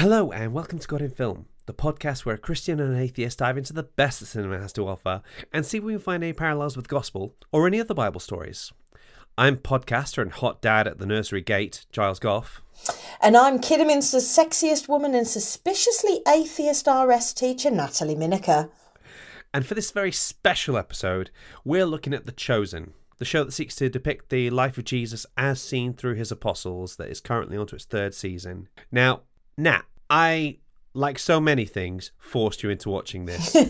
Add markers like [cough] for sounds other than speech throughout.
Hello, and welcome to God in Film, the podcast where a Christian and an atheist dive into the best that cinema has to offer and see if we can find any parallels with gospel or any other Bible stories. I'm podcaster and hot dad at the nursery gate, Giles Gough. And I'm Kidderminster's sexiest woman and suspiciously atheist RS teacher, Natalie Minaker. And for this very special episode, we're looking at The Chosen, the show that seeks to depict the life of Jesus as seen through his apostles, that is currently onto its third season. Now, Nat, I, like so many things, forced you into watching this. [laughs] what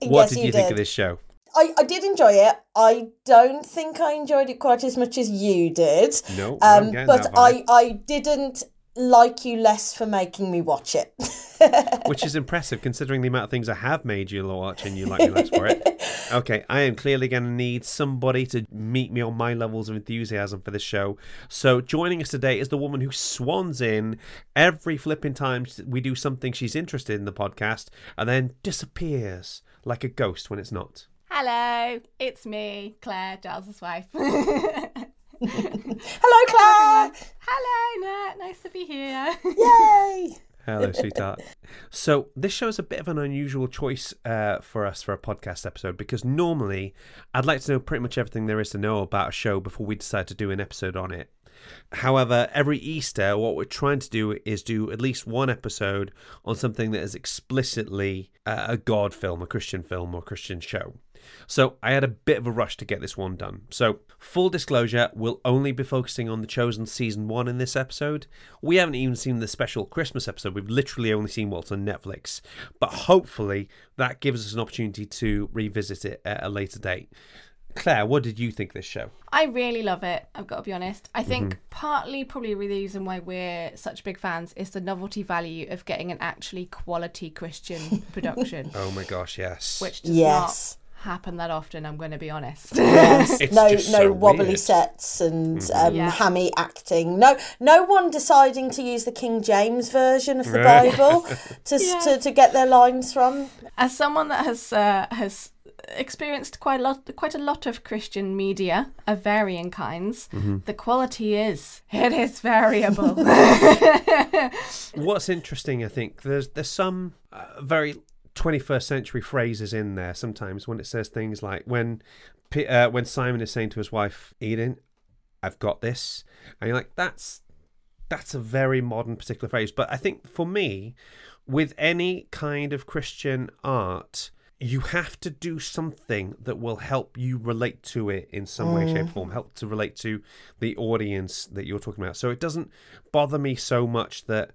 Yes, did you you think did. of this show? I, I did enjoy it. I don't think I enjoyed it quite as much as you did. No, Um, but that vibe. I, I didn't like you less for making me watch it. [laughs] which is impressive considering the amount of things I have made you watch and you like me less for it. [laughs] Okay, I am clearly going to need somebody to meet me on my levels of enthusiasm for this show. So joining us today is the woman who swans in every flipping time we do something she's interested in the podcast and then disappears like a ghost when it's not. Hello, it's me, Claire, Giles's wife. [laughs] Hello, Claire. Hello, Nat. Nice to be here. Yay. [laughs] Hello, sweetheart. So, this show is a bit of an unusual choice uh, for us for a podcast episode because normally I'd like to know pretty much everything there is to know about a show before we decide to do an episode on it. However, every Easter, what we're trying to do is do at least one episode on something that is explicitly uh, a God film, a Christian film, or Christian show. So I had a bit of a rush to get this one done. So, full disclosure, we'll only be focusing on The Chosen Season 1 in this episode. We haven't even seen the special Christmas episode. We've literally only seen what's on Netflix. But hopefully, that gives us an opportunity to revisit it at a later date. Claire, what did you think of this show? I really love it, I've got to be honest. I think Mm-hmm. partly, probably the reason why we're such big fans is the novelty value of getting an actually quality Christian [laughs] production, Oh my gosh, yes. which does Yes. not happen that often, I'm going to be honest. Yes. [laughs] No, no so wobbly weird. sets and um, Yeah. hammy acting. No, no one deciding to use the King James version of the Bible [laughs] to, to to get their lines from. As someone that has uh, has experienced quite a lot quite a lot of Christian media of varying kinds, Mm-hmm. the quality is it is variable. [laughs] What's interesting, I think, there's there's some uh, very 21st century phrases in there sometimes when it says things like when uh, when Simon is saying to his wife Eden, "I've got this," and you're like, that's that's a very modern particular phrase. But I think for me, with any kind of Christian art, you have to do something that will help you relate to it in some way, shape, or form, help to relate to the audience that you're talking about. So it doesn't bother me so much that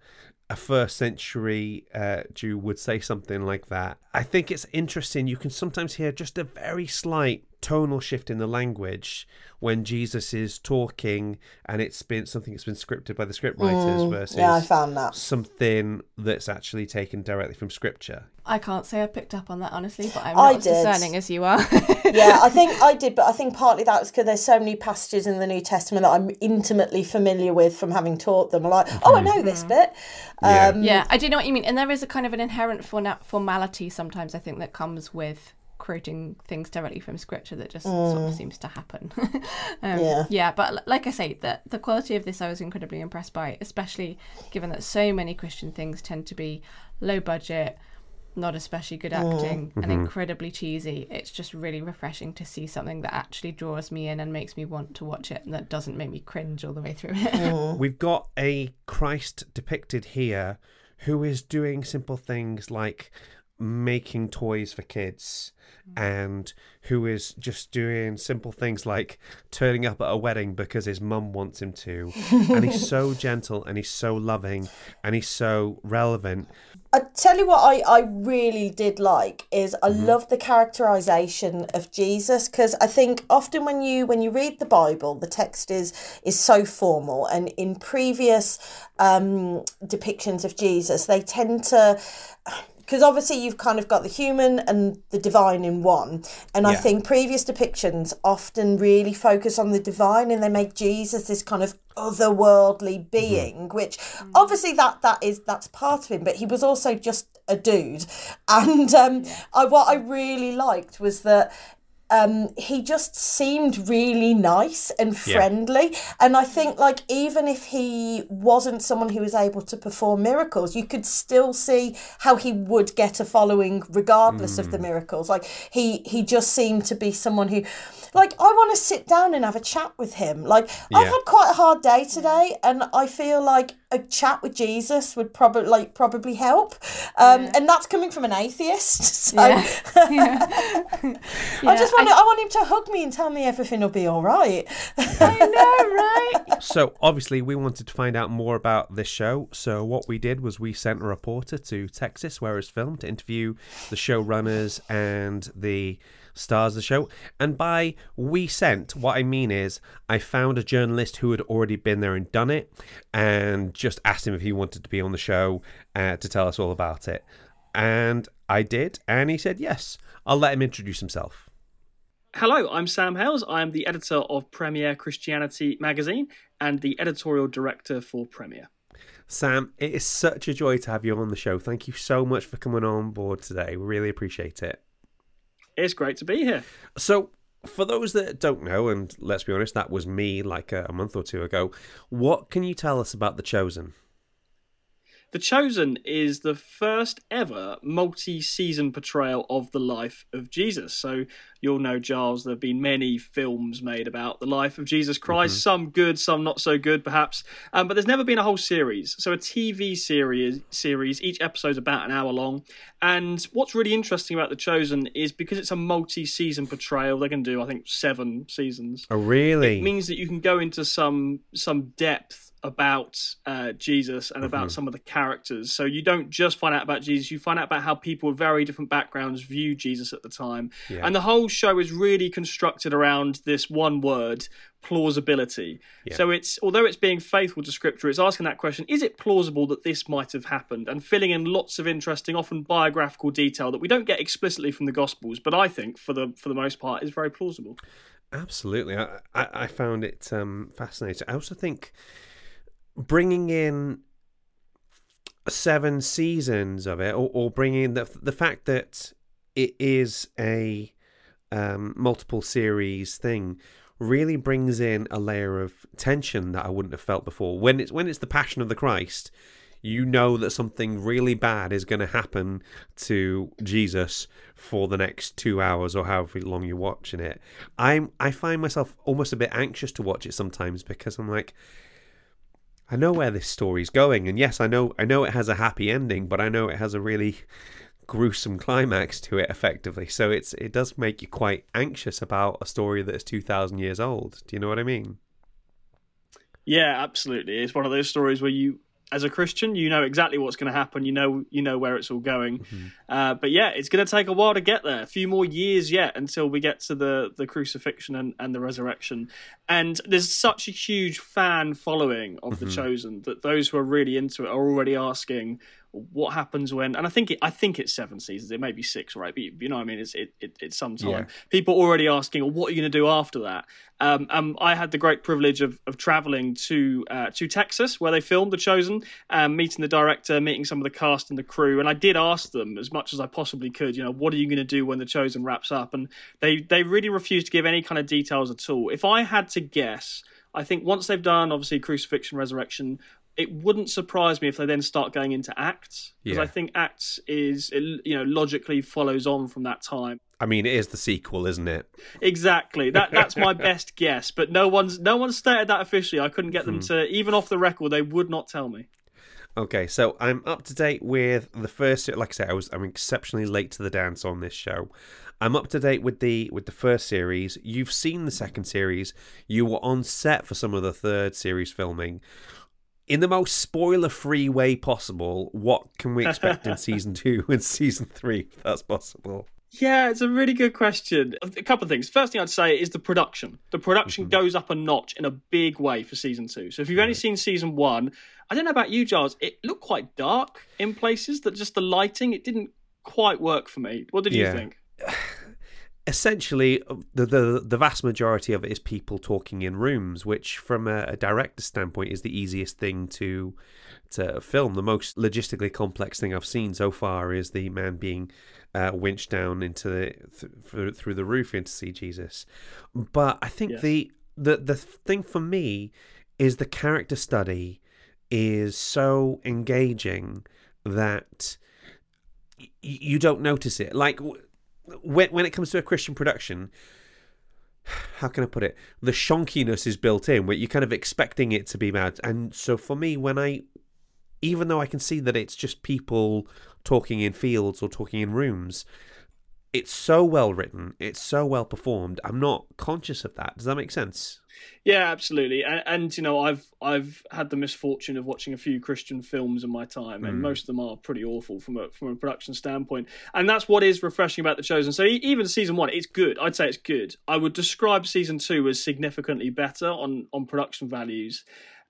a first century uh, Jew would say something like that. I think it's interesting. You can sometimes hear just a very slight tonal shift in the language when Jesus is talking and it's been something that's been scripted by the script writers versus Mm, Yeah, I found that. something that's actually taken directly from scripture. I can't say I picked up on that honestly, but I'm I not as did. discerning as you are. [laughs] yeah, I think I did, but I think partly that's because there's so many passages in the New Testament that I'm intimately familiar with from having taught them. I'm like, oh, I know this bit. Yeah. Um, yeah, I do know what you mean, and there is a kind of an inherent forna- formality sometimes I think that comes with quoting things directly from scripture that just sort of mm. seems to happen. [laughs] um, Yeah. yeah, but like I say, the the quality of this I was incredibly impressed by, especially given that so many Christian things tend to be low budget. Not especially good mm. acting and mm-hmm. incredibly cheesy. It's just really refreshing to see something that actually draws me in and makes me want to watch it and that doesn't make me cringe all the way through it. Mm. [laughs] We've got a Christ depicted here who is doing simple things like making toys for kids and who is just doing simple things like turning up at a wedding because his mum wants him to. and he's so [laughs] gentle and he's so loving and he's so relevant. I tell you what I, I really did like is I love the characterization of Jesus because I think often when you when you read the Bible the text is is so formal and in previous um, depictions of Jesus they tend to because obviously you've kind of got the human and the divine in one and i think previous depictions often really focus on the divine and they make jesus this kind of otherworldly being which obviously that that is that's part of him but he was also just a dude. [laughs] And um I, what i really liked was that um, he just seemed really nice and friendly. Yeah. And I think, like, even if he wasn't someone who was able to perform miracles, you could still see how he would get a following regardless mm. of the mm. miracles. Like, he he just seemed to be someone who like I want to sit down and have a chat with him. Like yeah. I've had quite a hard day today, and I feel like a chat with Jesus would probably like probably help. Um, yeah. And that's coming from an atheist. [laughs] So [laughs] yeah. I just want I... I want him to hug me and tell me everything will be all right. I know, right? [laughs] So obviously we wanted to find out more about this show. So what we did was we sent a reporter to Texas where it's filmed to interview the showrunners and the stars of the show. And by we sent, what I mean is I found a journalist who had already been there and done it and just asked him if he wanted to be on the show uh, to tell us all about it. And I did, and he said yes. I'll let him introduce himself. Hello, I'm Sam Hailes. I'm the editor of Premier Christianity magazine and the editorial director for Premier. Sam, it is such a joy to have you on the show. Thank you so much for coming on board today. We really appreciate it. It's great to be here. So, for those that don't know, and let's be honest, that was me like a, a month or two ago, what can you tell us about The Chosen? The Chosen is the first ever multi season portrayal of the life of Jesus. So you'll know, Giles, there have been many films made about the life of Jesus Christ, mm-hmm. some good, some not so good, perhaps. Um, but there's never been a whole series. So a TV series, series, each episode's about an hour long. And what's really interesting about The Chosen is because it's a multi season portrayal, they can do, I think, seven seasons. Oh, really? It means that you can go into some some depth about uh, Jesus and about mm-hmm. some of the characters. So you don't just find out about Jesus, you find out about how people with very different backgrounds view Jesus at the time. Yeah. And the whole show is really constructed around this one word plausibility. Yeah. So it's although it's being faithful to scripture, it's asking that question, is it plausible that this might have happened? And filling in lots of interesting, often biographical detail that we don't get explicitly from the gospels, but I think for the for the most part is very plausible. Absolutely. I, I, I found it um, fascinating. I also think bringing in seven seasons of it, or, or bringing the the fact that it is a um, multiple series thing, really brings in a layer of tension that I wouldn't have felt before. When it's when it's the Passion of the Christ, you know that something really bad is going to happen to Jesus for the next two hours or however long you're watching it. I'm I find myself almost a bit anxious to watch it sometimes because I'm like I know where this story's going, and yes, I know I know it has a happy ending, but I know it has a really gruesome climax to it effectively. So it's it does make you quite anxious about a story that is two thousand years old. Do you know what I mean? Yeah, absolutely. It's one of those stories where you as a Christian, you know exactly what's going to happen. You know, you know where it's all going. Mm-hmm. Uh, but yeah, it's going to take a while to get there. A few more years yet until we get to the the crucifixion and, and the resurrection. And there's such a huge fan following of mm-hmm. the Chosen that those who are really into it are already asking, what happens when and i think it i think it's seven seasons. It may be six right? But you know what i mean? It's it, it it's some time. Yeah. people already asking well, what are you going to do after that? Um, um i had the great privilege of, of traveling to uh, to texas where they filmed the chosen um, meeting the director meeting some of the cast and the crew and i did ask them as much as i possibly could you know what are you going to do when the chosen wraps up? And they they really refused to give any kind of details at all. If i had to guess I think once they've done obviously crucifixion, resurrection, it wouldn't surprise me if they then start going into acts because yeah. I think acts is you know logically follows on from that time. I mean, it is the sequel, isn't it? Exactly. That that's my [laughs] best guess, but no one's no one's stated that officially. I couldn't get them hmm. to even off the record. They would not tell me. Okay, so I'm up to date with the first. Like I said, I was I'm exceptionally late to the dance on this show. I'm up to date with the with the first series. You've seen the second series. You were on set for some of the third series filming in the most spoiler free way possible, what can we expect in [laughs] season two and season three, if that's possible? Yeah, it's a really good question. A couple of things. First thing I'd say is the production. The production mm-hmm. goes up a notch in a big way for season two. So if you've only seen season one, I don't know about you, Giles, it looked quite dark in places. That just the lighting, it didn't quite work for me. What did yeah. you think? [sighs] [sighs] essentially the, the the vast majority of it is people talking in rooms which from a, a director's standpoint is the easiest thing to to film the most logistically complex thing i've seen so far is the man being uh, winch down into the th- through the roof into see Jesus. But I think Yes. the the the thing for me is the character study is so engaging that y- you don't notice it. Like when when it comes to a Christian production, how can I put it? The shonkiness is built in, where you're kind of expecting it to be mad. And so for me, when I, even though I can see that it's just people talking in fields or talking in rooms, it's so well written, it's so well performed. I'm not conscious of that. Does that make sense? Yeah, absolutely. And, and you know, I've I've had the misfortune of watching a few Christian films in my time, and most of them are pretty awful from a from a production standpoint. And that's what is refreshing about the Chosen. So even season one, it's good. I'd say it's good. I would describe season two as significantly better on on production values.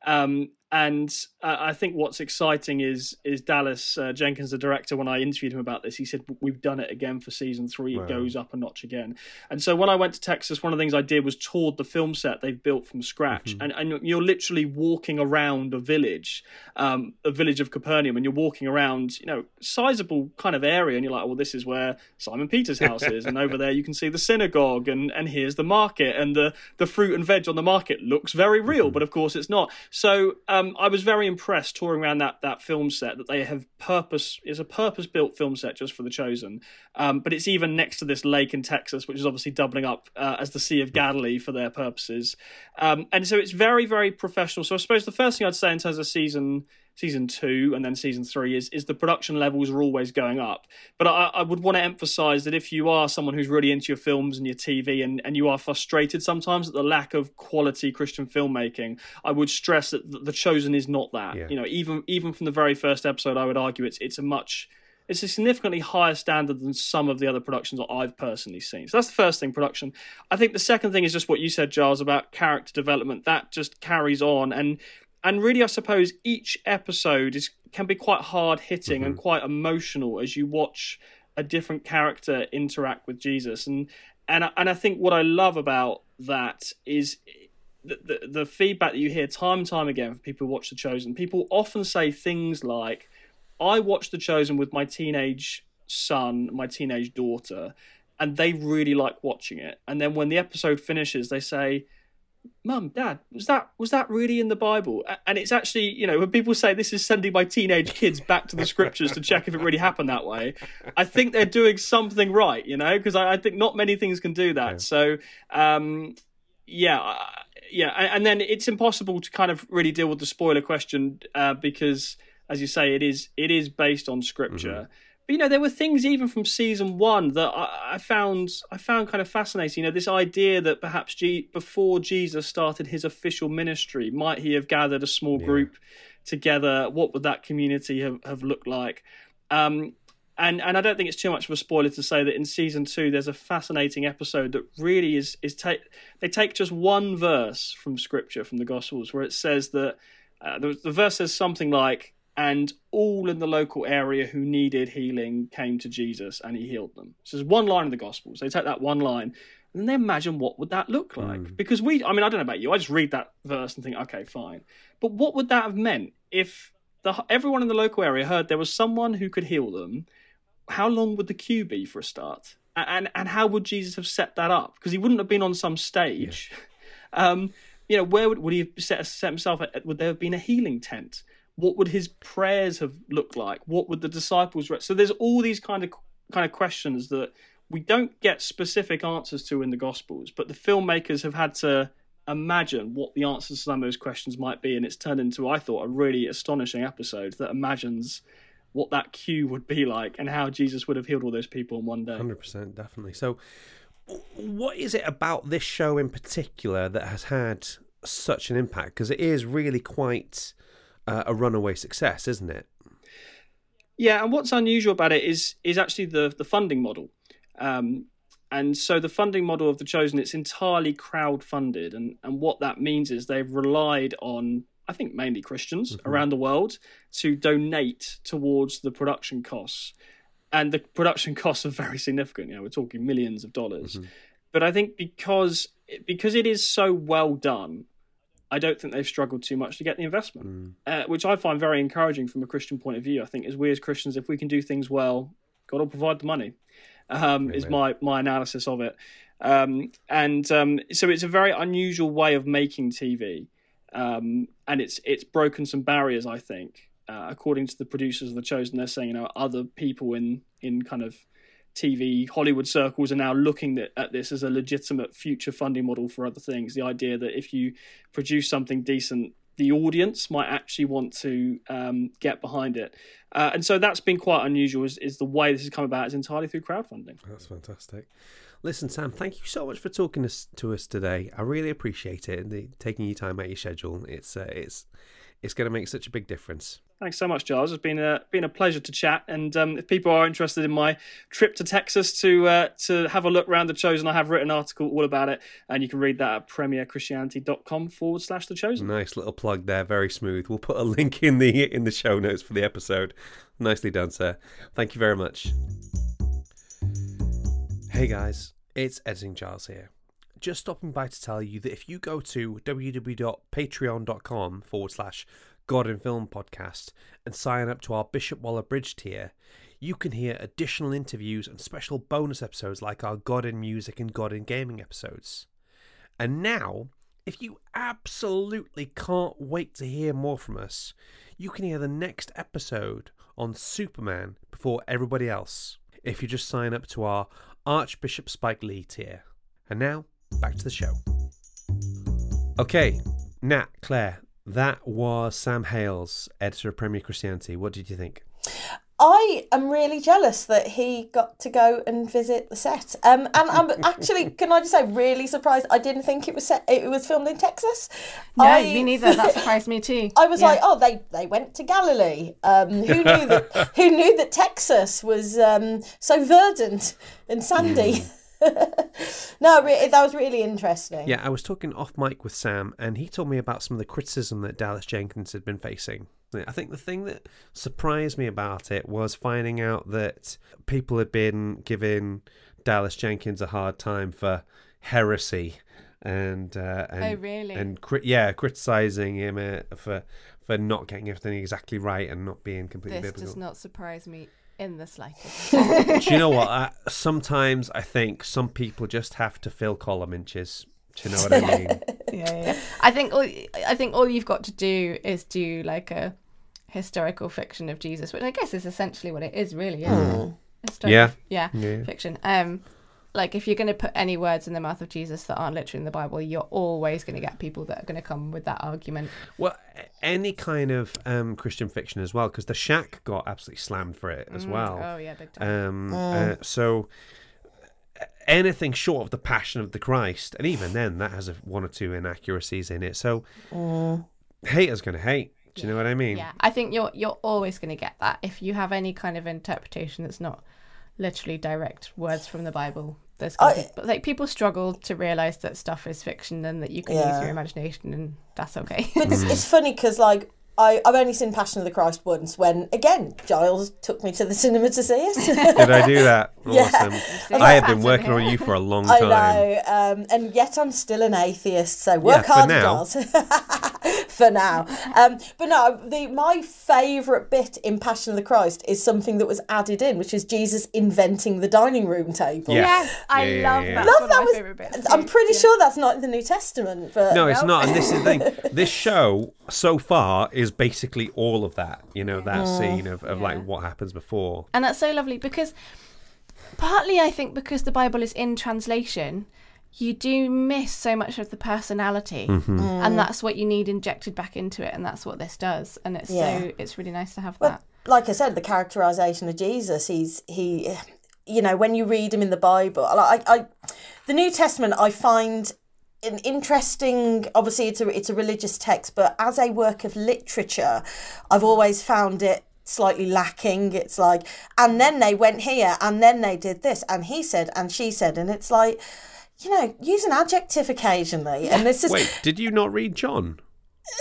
Um, and uh, I think what's exciting is is Dallas uh, Jenkins, the director. When I interviewed him about this, he said we've done it again for season three. It goes up a notch again. And so when I went to Texas, one of the things I did was toured the film set they've built from scratch, and and you're literally walking around a village, um, a village of Capernaum, and you're walking around, you know, sizable kind of area, and you're like, well, this is where Simon Peter's house is, and over there you can see the synagogue, and and here's the market, and the the fruit and veg on the market looks very real, but of course it's not. So um, I was very impressed touring around that that film set that they have purpose is a purpose built film set just for the chosen, um, but it's even next to this lake in Texas, which is obviously doubling up uh, as the Sea of Galilee for their purposes, um, and so it's very very professional. So I suppose the first thing I'd say in terms of season season two and then season three is is the production levels are always going up. But I, I would want to emphasize that if you are someone who's really into your films and your TV and, and you are frustrated sometimes at the lack of quality Christian filmmaking, I would stress that The Chosen is not that. Yeah. You know, even even from the very first episode, I would argue it's it's a much it's a significantly higher standard than some of the other productions that I've personally seen. So that's the first thing, production. I think the second thing is just what you said, Giles, about character development. That just carries on, and and really, I suppose each episode is can be quite hard hitting and mm-hmm. quite emotional as you watch a different character interact with Jesus, and and I- and I think what I love about that is the, the, the feedback that you hear time and time again from people who watch The Chosen. People often say things like, I watched The Chosen with my teenage son, my teenage daughter, and they really like watching it. And then when the episode finishes, they say, Mum, Dad, was that was that really in the Bible? And it's actually, you know, when people say this is sending my teenage kids back to the scriptures to check if it really happened that way, I think they're doing something right, you know, because I, I think not many things can do that. Yeah. So, um, yeah, I- yeah, and, and then it's impossible to kind of really deal with the spoiler question uh, because, as you say, it is it is based on scripture. But you know, there were things even from season one that I, I found I found kind of fascinating. You know, this idea that perhaps G, before Jesus started his official ministry, might he have gathered a small group together? What would that community have, have looked like? Um, and and I don't think it's too much of a spoiler to say that in season two there's a fascinating episode that really is is take they take just one verse from scripture from the Gospels where it says that uh, the, the verse says something like and all in the local area who needed healing came to Jesus and he healed them. So there's one line in the Gospels. They take that one line and then they imagine what would that look like because we I mean I don't know about you I just read that verse and think okay fine but what would that have meant if the, everyone in the local area heard there was someone who could heal them how long would the queue be for a start? And and how would Jesus have set that up? Because he wouldn't have been on some stage. [laughs] Um, you know, where would would he have set, set himself? At, would there have been a healing tent? What would his prayers have looked like? What would the disciples? Re- so there's all these kind of kind of questions that we don't get specific answers to in the Gospels, but the filmmakers have had to imagine what the answers to some of those questions might be, and it's turned into, I thought, a really astonishing episode that imagines what that queue would be like and how Jesus would have healed all those people in one day. Hundred percent, definitely. So, what is it about this show in particular that has had such an impact? Because it is really quite uh, a runaway success, isn't it? Yeah, and what's unusual about it is is actually the the funding model. Um, and so the funding model of the chosen it's entirely crowd funded and and what that means is they've relied on I think mainly Christians around the world to donate towards the production costs. And the production [laughs] costs are very significant, you know, we're talking millions of dollars. But I think because because it is so well done, I don't think they've struggled too much to get the investment, uh, which I find very encouraging from a Christian point of view. I think as we as Christians, if we can do things well, God will provide the money. Um, is my my analysis of it. Um, and um, so it's a very unusual way of making TV, um, and it's it's broken some barriers. I think, uh, according to the producers of the Chosen, they're saying you know other people in in kind of TV Hollywood circles are now looking at, this as a legitimate future funding model for other things. The idea that if you produce something decent the audience might actually want to um, get behind it. Uh, and so that's been quite unusual. Is, is the way this has come about is entirely through crowdfunding. That's fantastic. Listen, Sam, thank you so much for talking us, to us today. I really appreciate it and the, taking your time out of your schedule. It's uh, it's it's going to make such a big difference. Thanks so much, Giles. It's been a been a pleasure to chat. And um, if people are interested in my trip to Texas to uh, to have a look around the Chosen, I have written an article all about it, and you can read that at premierchristianity.com forward slash the Chosen. Nice little plug there, very smooth. We'll put a link in the in the show notes for the episode. Nicely done, sir. Thank you very much. Hey guys, it's Editing Giles here. Just stopping by to tell you that if you go to www.patreon.com forward slash God in Film podcast and sign up to our Bishop Waller Bridge tier, you can hear additional interviews and special bonus episodes like our God in Music and God in Gaming episodes. And now, if you absolutely can't wait to hear more from us, you can hear the next episode on Superman before everybody else if you just sign up to our Archbishop Spike Lee tier. And now, back to the show. Okay, Nat, Claire, that was Sam Hailes, editor of Premier Christianity. What did you think? I am really jealous that he got to go and visit the set. Um, and I'm [laughs] actually, can I just say, really surprised. I didn't think it was set. It was filmed in Texas. No, I, me neither. That surprised me too. [laughs] I was Yeah. like, oh, they they went to Galilee. Um, who knew that? [laughs] who knew that Texas was um, so verdant and sandy? [laughs] no, re- that was really interesting. Yeah, I was talking off mic with Sam, and he told me about some of the criticism that Dallas Jenkins had been facing. I think the thing that surprised me about it was finding out that people had been giving Dallas Jenkins a hard time for heresy and uh, and Oh, really? and cri- yeah, criticizing him uh, for for not getting everything exactly right and not being completely This biblical. does not surprise me in the slightest. [laughs] Do you know what? I, sometimes I think some people just have to fill column inches. Do you know what I mean? [laughs] yeah, yeah. I think all I think all you've got to do is do like a historical fiction of Jesus, which I guess is essentially what it is, really, isn't it? Historical, Yeah. yeah, Yeah. fiction. Um, like if you're going to put any words in the mouth of Jesus that aren't literally in the Bible, you're always going to get people that are going to come with that argument. Well, any kind of um, Christian fiction as well, because The Shack got absolutely slammed for it as well. Oh yeah, big time. Um, uh, so uh, anything short of the Passion of the Christ, and even then, that has a, one or two inaccuracies in it. So haters going to hate. Do you know what I mean? Yeah, I think you're you're always going to get that if you have any kind of interpretation that's not literally direct words from the Bible. There's I- be, but like people struggle to realize that stuff is fiction and that you can Yeah. use your imagination, and that's okay. But it's, mm. it's funny because like I, I've only seen Passion of the Christ once when again Giles took me to the cinema to see it. [laughs] Did I do that? [laughs] Yeah. Awesome. seen I have been working on you for a long time. I know, um, and yet I'm still an atheist. So work for hard, now. Giles. [laughs] for now, um, but no, the my favourite bit in Passion of the Christ is something that was added in, which is Jesus inventing the dining room table. Yeah. yes, I Yeah, yeah, love yeah. that. Love that of my was- favorite bits. I'm pretty Yeah. sure that's not in the New Testament, but No, it's No. not. And this is the thing. This show so far is basically all of that. You know, that scene of, of Yeah. like what happens before. And that's so lovely because partly I think because the Bible is in translation, you do miss so much of the personality. Mm-hmm. And that's what you need injected back into it and that's what this does. And it's Yeah. so it's really nice to have But that. like I said, the characterization of Jesus, he's he, you know, when you read him in the Bible, like I, I the New Testament, I find an interesting. Obviously, it's a it's a religious text, but as a work of literature, I've always found it slightly lacking. It's like, and then they went here, and then they did this, and he said, and she said, and it's like. You know, use an adjective occasionally, and this is Wait, did you not read John?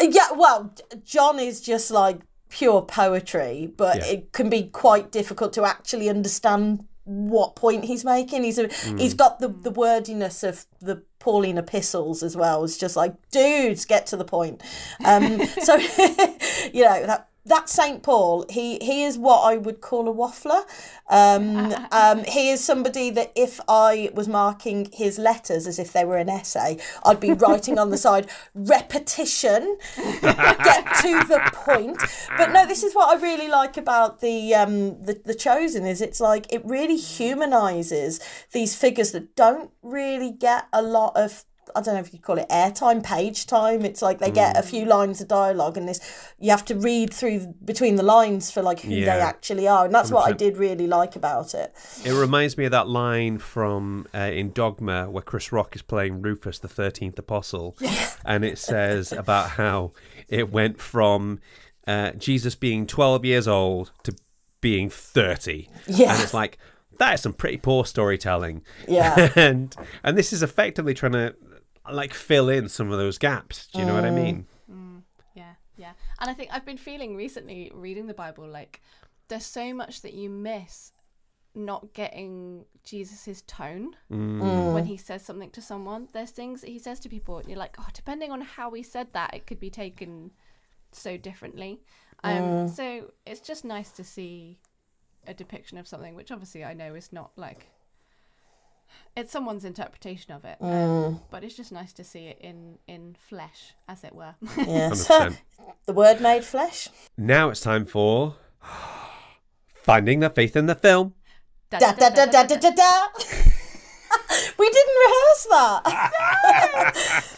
yeah, well, John is just like pure poetry, but Yeah. it can be quite difficult to actually understand what point he's making. He's a, he's mm. got the the wordiness of the Pauline epistles as well. It's just like, dudes, get to the point. Um, so [laughs] you know that that Saint Paul, he he is what I would call a waffler. Um, [laughs] um, he is somebody that if I was marking his letters as if they were an essay, I'd be writing on the side repetition, [laughs] get to the point. But no, this is what I really like about the um the, the chosen is it's like it really humanizes these figures that don't really get a lot of I don't know if you call it airtime, page time. It's like they get a few lines of dialogue, and this you have to read through between the lines for like who they actually are, and that's what I did really like about it. It reminds me of that line from uh, in Dogma where Chris Rock is playing Rufus, the thirteenth apostle, [laughs] and it says about how it went from uh, Jesus being twelve years old to being thirty, Yeah. and it's like that is some pretty poor storytelling, Yeah. [laughs] and and this is effectively trying to like fill in some of those gaps. Do you know what I mm. mean? Mm. Yeah, yeah. And I think I've been feeling recently reading the Bible like there's so much that you miss not getting Jesus's tone mm. when he says something to someone. There's things that he says to people and you're like, "Oh, depending on how he said that, it could be taken so differently." Um so it's just nice to see a depiction of something which obviously I know is not like it's someone's interpretation of it, um, but it's just nice to see it in in flesh, as it were. [laughs] Yes. [laughs] the word made flesh. Now it's time for [gasps] finding the faith in the film. Da da da da da da da. [laughs] we didn't rehearse that.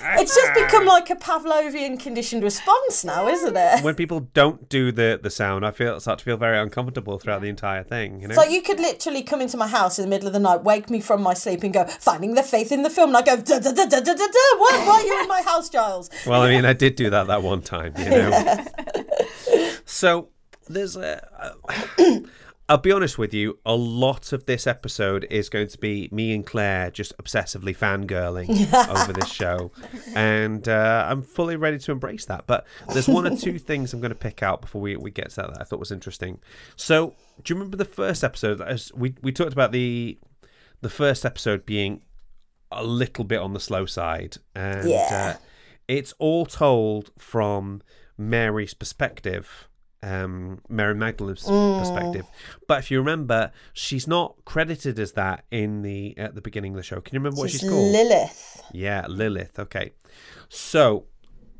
[laughs] it's just become like a Pavlovian conditioned response now, isn't it? when people don't do the the sound, I feel start to feel very uncomfortable throughout the entire thing. You know, So you could literally come into my house in the middle of the night, wake me from my sleep, and go finding the faith in the film, and I go da da da da da da da. Why, why are you in my house, Giles? well, I mean, I did do that that one time. You know, [laughs] so there's a. Uh, I'll be honest with you. A lot of this episode is going to be me and Claire just obsessively fangirling [laughs] over this show, and uh, I'm fully ready to embrace that. But there's one or two [laughs] things I'm going to pick out before we, we get to that that I thought was interesting. So, do you remember the first episode? As we we talked about the the first episode being a little bit on the slow side, and Yeah. uh, it's all told from Mary's perspective. Um, Mary Magdalene's perspective, but if you remember, she's not credited as that in the at the beginning of the show. Can you remember what she's, She's called? Lilith. Yeah, Lilith. Okay. So,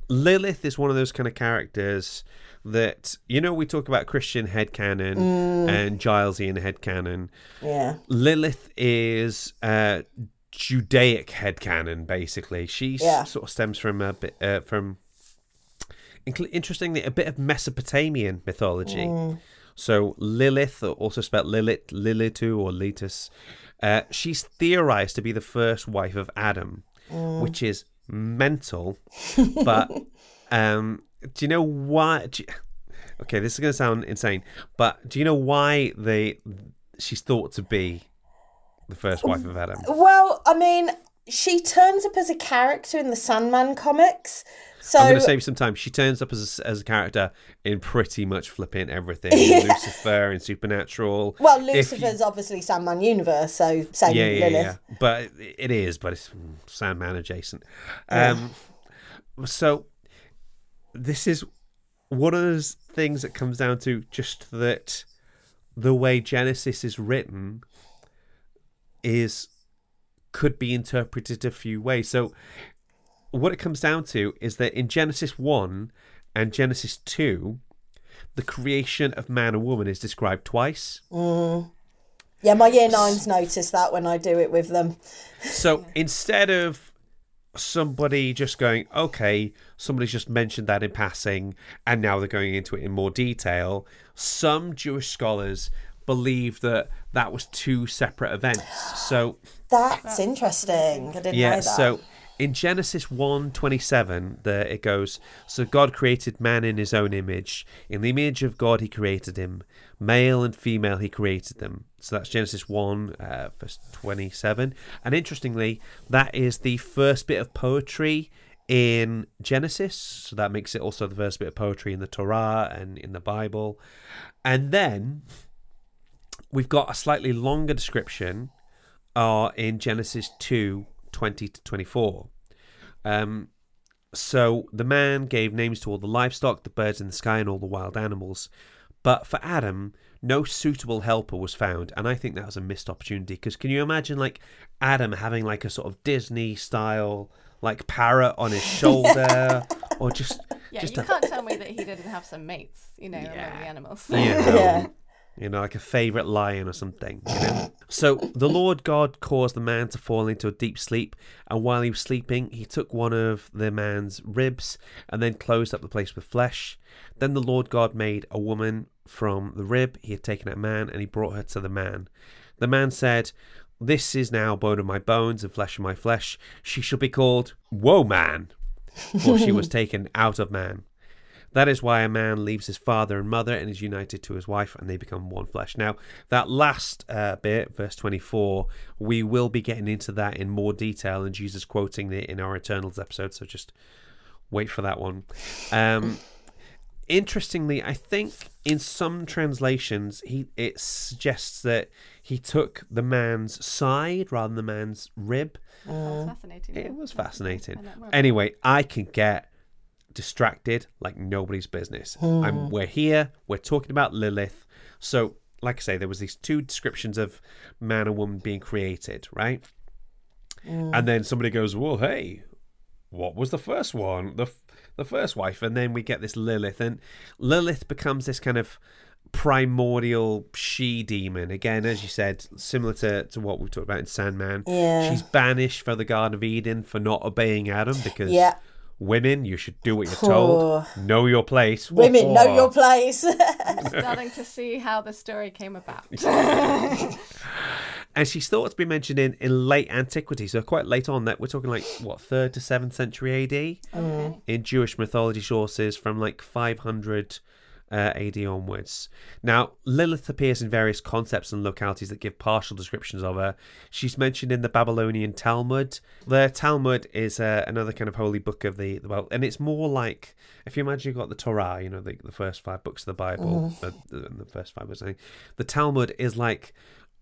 Lilith is one of those kind of characters that, you know, we talk about Christian headcanon and Gilesian headcanon. Yeah. Lilith is uh, Judaic headcanon, basically. She Yeah. sort of stems from a bit, uh, from, incl- interestingly, a bit of Mesopotamian mythology. So Lilith, also spelled Lilith, Lilitu, or Litus, uh, she's theorized to be the first wife of Adam, which is mental. [laughs] but um, do you know why? you- okay, this is going to sound insane, but do you know why they she's thought to be the first wife of Adam? Well, I mean, she turns up as a character in the Sandman comics. So I'm going to save you some time. She turns up as a, as a character in pretty much flipping everything. [laughs] In Lucifer and Supernatural. well, If you- Lucifer's obviously Sandman universe, so same yeah, yeah, Lilith. yeah. But it is, but it's Sandman adjacent. Um, So this is one of those things that comes down to just that the way Genesis is written is could be interpreted a few ways. So what it comes down to is that in Genesis 1 and Genesis 2, the creation of man and woman is described twice. Mm. Yeah, my year nines notice that when I do it with them. So instead of somebody just going, okay, somebody's just mentioned that in passing, and now they're going into it in more detail, some Jewish scholars believe that that was two separate events. So That's interesting. I didn't know yeah, that. so in Genesis 1 27, there it goes, So God created man in his own image. In the image of God, he created him. Male and female, he created them. So that's Genesis 1, uh, verse 27. And interestingly, that is the first bit of poetry in Genesis. So that makes it also the first bit of poetry in the Torah and in the Bible. And then we've got a slightly longer description are in Genesis 2 20 to 24. Um, So the man gave names to all the livestock, the birds in the sky, and all the wild animals. But for Adam, no suitable helper was found, and I think that was a missed opportunity. Because can you imagine, like Adam having like a sort of Disney style, like parrot on his [laughs] shoulder, or just Yeah, just you a, can't tell me that he didn't have some mates, you know, among the animals. you know, Yeah. [laughs] you know, like a favorite lion or something. You know? so the Lord God caused the man to fall into a deep sleep, and while he was sleeping, he took one of the man's ribs and then closed up the place with flesh. Then the Lord God made a woman from the rib he had taken out man, and he brought her to the man. The man said, This is now bone of my bones and flesh of my flesh. She shall be called Woe Man, for she was [laughs] taken out of man. That is why a man leaves his father and mother and is united to his wife, and they become one flesh. Now, that last uh, bit, verse 24, we will be getting into that in more detail, and Jesus quoting it in our Eternals episode, so just wait for that one. Um, interestingly, I think in some translations, he it suggests that he took the man's side rather than the man's rib. Sounds fascinating. It was I'd like to fascinating. find out more about Anyway, I can get distracted like nobody's business. Hmm. I'm we're here, we're talking about Lilith. So, like I say, there was these two descriptions of man and woman being created, right? Hmm. And then somebody goes, "Well, hey, what was the first one? The f- the first wife?" And then we get this Lilith, and Lilith becomes this kind of primordial she demon again as you said similar to, to what we talked about in sandman Yeah. she's banished for the garden of eden for not obeying adam because Yeah. Women you should do what you're told know your place Women, know your place. it. Starting to see how the story came about. [laughs] and she's thought to be mentioned in, in late antiquity so quite late on that we're talking like what third to seventh century ad Okay. Mm. in Jewish mythology sources from like 500 uh, AD onwards. Now, Lilith appears in various concepts and localities that give partial descriptions of her. She's mentioned in the Babylonian Talmud. The Talmud is uh, another kind of holy book of the, the Bible, and it's more like if you imagine you've got the Torah, you know, the, the first five books of the Bible, uh, the, the first five books, I think. The Talmud is like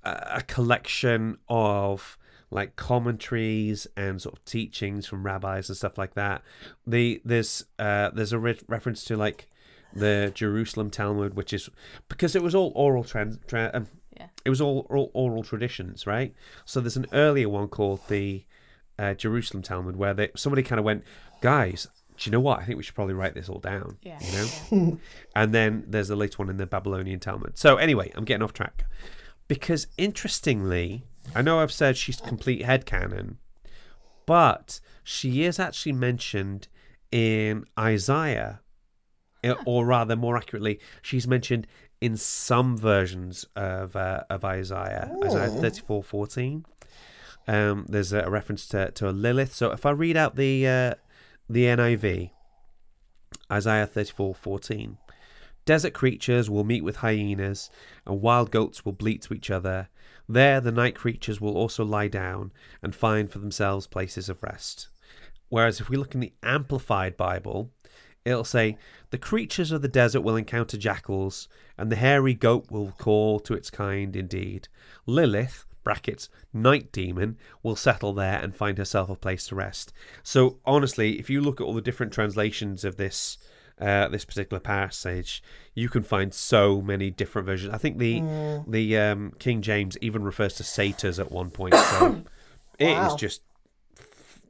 a, a collection of like commentaries and sort of teachings from rabbis and stuff like that. The there's uh there's a re- reference to like the Jerusalem Talmud, which is because it was all oral trans. Tra- um, Yeah. It was all, all oral traditions, right? So there's an earlier one called the uh, Jerusalem Talmud where they, somebody kind of went, guys. Do you know what? I think we should probably write this all down. Yeah. You know. [laughs] And then there's the later one in the Babylonian Talmud. So anyway, I'm getting off track because interestingly, I know I've said she's complete headcanon, but she is actually mentioned in Isaiah, or rather, more accurately, she's mentioned in some versions of uh, of Isaiah, Isaiah thirty four fourteen. Um, there's a reference to, to a Lilith. So if I read out the uh, the NIV, Isaiah thirty four fourteen. Desert creatures will meet with hyenas, and wild goats will bleat to each other. There, the night creatures will also lie down and find for themselves places of rest. Whereas, if we look in the Amplified Bible, it'll say, The creatures of the desert will encounter jackals, and the hairy goat will call to its kind indeed. Lilith, brackets, night demon, will settle there and find herself a place to rest. So, honestly, if you look at all the different translations of this uh, this particular passage, you can find so many different versions. I think the the um, King James even refers to satyrs at one point. So [coughs] it is just f-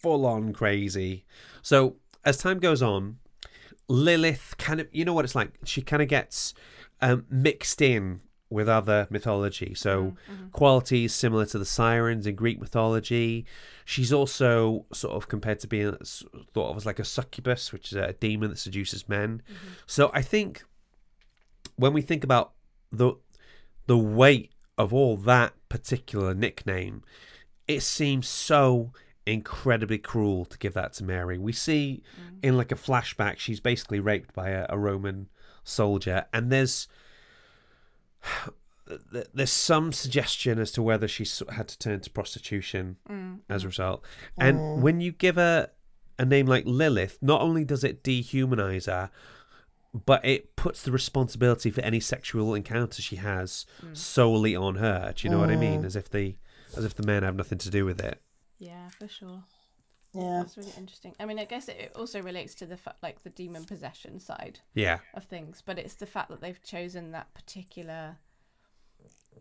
full on crazy. So as time goes on, Lilith kind of you know what it's like. She kind of gets um, mixed in with other mythology. So mm-hmm, mm-hmm. qualities similar to the sirens in Greek mythology. She's also sort of compared to being thought of as like a succubus, which is a demon that seduces men. Mm-hmm. So I think when we think about the the weight of all that particular nickname, it seems so incredibly cruel to give that to Mary. We see mm. in like a flashback, she's basically raped by a, a Roman soldier, and there's [sighs] there's some suggestion as to whether she had to turn to prostitution mm. as a result. Mm. And oh. when you give her a name like Lilith, not only does it dehumanize her, but it puts the responsibility for any sexual encounter she has solely on her. Do you know what I mean? As if the as if the men have nothing to do with it. Yeah, for sure. Yeah. That's really interesting. I mean, I guess it also relates to the fa- like the demon possession side Yeah. of things, but it's the fact that they've chosen that particular.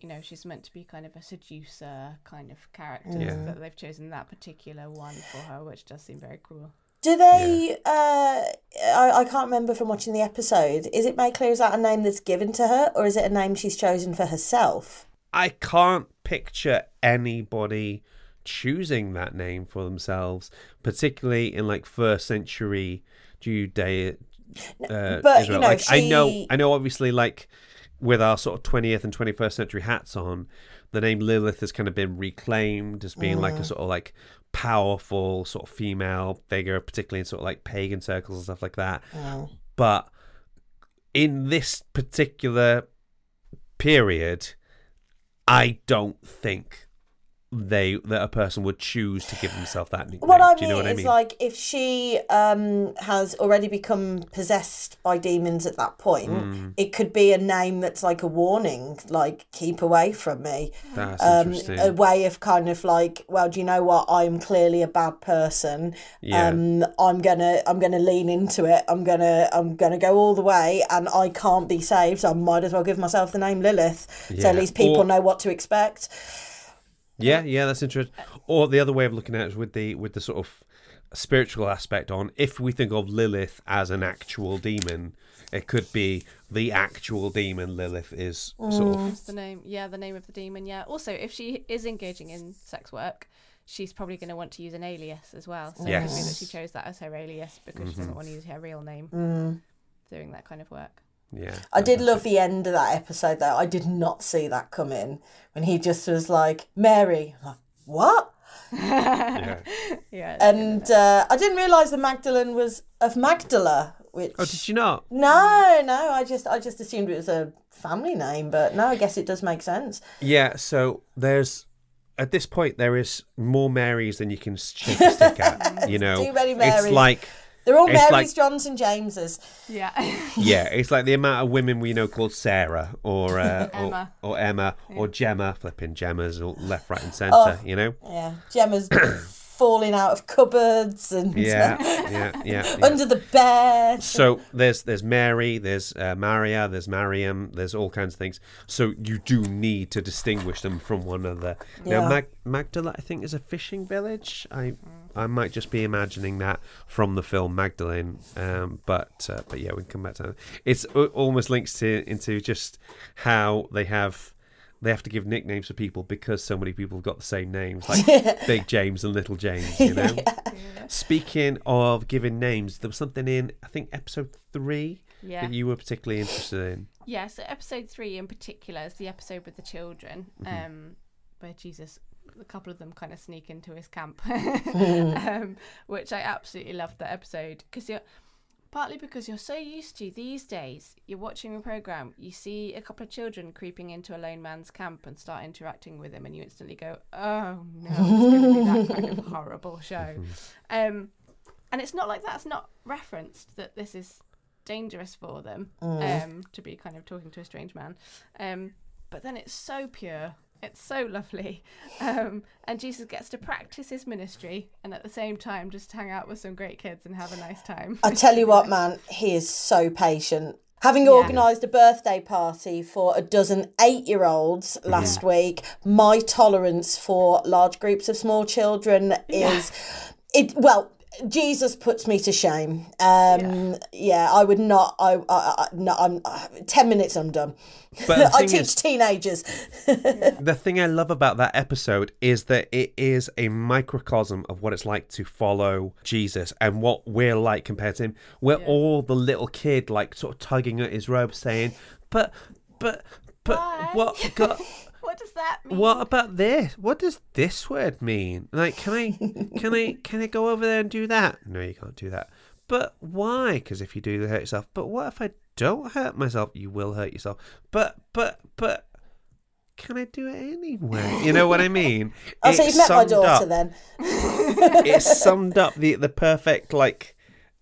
You know, she's meant to be kind of a seducer kind of character. Yeah. That they've chosen that particular one for her, which does seem very cruel. Do they? Uh, I I can't remember from watching the episode. Is it made clear is that a name that's given to her, or is it a name she's chosen for herself? I can't picture anybody choosing that name for themselves, particularly in like first century Judea. Uh, But, you know, like I know, I know. Obviously, like with our sort of twentieth and twenty first century hats on, the name Lilith has kind of been reclaimed as being like a sort of like powerful sort of female figure, particularly in sort of like pagan circles and stuff like that. But in this particular period, I don't think they that a person would choose to give himself that nickname. What I Do you mean know what I is mean? like if she um has already become possessed by demons at that point, Mm. it could be a name that's like a warning, like keep away from me. That's Um, interesting. a way of kind of like, well, do you know what? I'm clearly a bad person. Yeah. Um, I'm gonna I'm gonna lean into it. I'm gonna I'm gonna go all the way, and I can't be saved. So I might as well give myself the name Lilith, so at least people Or- know what to expect. Yeah, yeah, that's interesting. Or the other way of looking at it is with the with the sort of spiritual aspect on. If we think of Lilith as an actual demon, it could be the actual demon Lilith is sort mm. of. What's the name? Yeah, the name of the demon. Yeah. Also, if she is engaging in sex work, she's probably going to want to use an alias as well. So it could be that Yes. she chose that as her alias because she doesn't mm-hmm. want to use her real name mm. doing that kind of work. Yeah, I did love the end of that episode though. I did not see that coming when he just was like Mary. Like, what? Yeah. [laughs] Yeah. And uh, I didn't realise the Magdalene was of Magdala, which Oh, did you not? no, no. I just I just assumed it was a family name, but no, I guess it does make sense. Yeah. So there's at this point there is more Marys than you can shake a stick at. [laughs] You know, Too many it's like They're all It's Marys, like- Johns, and Jameses. yeah. [laughs] yeah, it's like the amount of women we know called Sarah or uh, [laughs] Emma. or, or Emma or Gemma, flipping Gemmas all left, right, and centre. You know. Yeah, Gemma's [clears throat] falling out of cupboards and Yeah, [laughs] yeah, yeah. yeah. under the bed. So there's there's Mary, there's uh, Maria, there's Mariam, there's all kinds of things. So you do need to distinguish them from one another. Now Mag- Magdala, I think, is a fishing village. I I might just be imagining that from the film Magdalene, um, but uh, but yeah, we can come back to that. It's almost links to into just how they have. They have to give nicknames for people because so many people have got the same names, like [laughs] Big James and Little James. You know. Speaking of giving names, there was something in I think episode three Yeah. that you were particularly interested in. Yeah, so episode three in particular is the episode with the children, um, where Jesus, a couple of them kind of sneak into his camp, [laughs] [laughs] um, which I absolutely loved that episode because you're partly because you're so used to these days. You're watching a program, you see a couple of children creeping into a lone man's camp and start interacting with him, and you instantly go, "Oh no, it's going to be that kind of [laughs] horrible show." Um, and it's not like that's not referenced that this is dangerous for them um, to be kind of talking to a strange man. Um, but then it's so pure. It's so lovely. Um, and Jesus gets to practice his ministry and at the same time just hang out with some great kids and have a nice time. I tell you what, man, he is so patient. Having Yeah. organised a birthday party for a dozen eight year olds last week, my tolerance for large groups of small children is it well Jesus puts me to shame. Um, yeah. I would not. I, I, I no. I'm uh, ten minutes. I'm done. But [laughs] I teach is- teenagers. [laughs] The thing I love about that episode is that it is a microcosm of what it's like to follow Jesus and what we're like compared to him. We're all the little kid, like sort of tugging at his robe, saying, "But, but, but, Why? what? [laughs] God, what does that mean? what about this? What does this word mean? Like, can I, can I, can I go over there and do that? No, you can't do that. But why? Because if you do, you hurt yourself. But what if I don't hurt myself? You will hurt yourself. But, but, but. Can I do it anyway? You know what I mean? [laughs] Oh, so It you've met my summed daughter up- then. [laughs] It summed up the the perfect like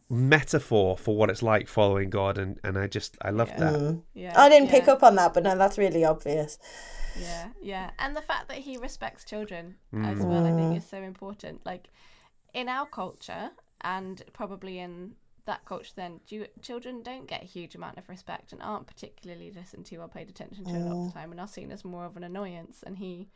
metaphor for what it's like following God, and and I just I love that. yeah, mm. I didn't pick up on that, but no, that's really obvious. Yeah, yeah. And the fact that he respects children mm. as well, I think, mm. is so important. Like, in our culture and probably in that culture then Jew- children don't get a huge amount of respect and aren't particularly listened to or paid attention to a lot of the mm. time and are seen as more of an annoyance and he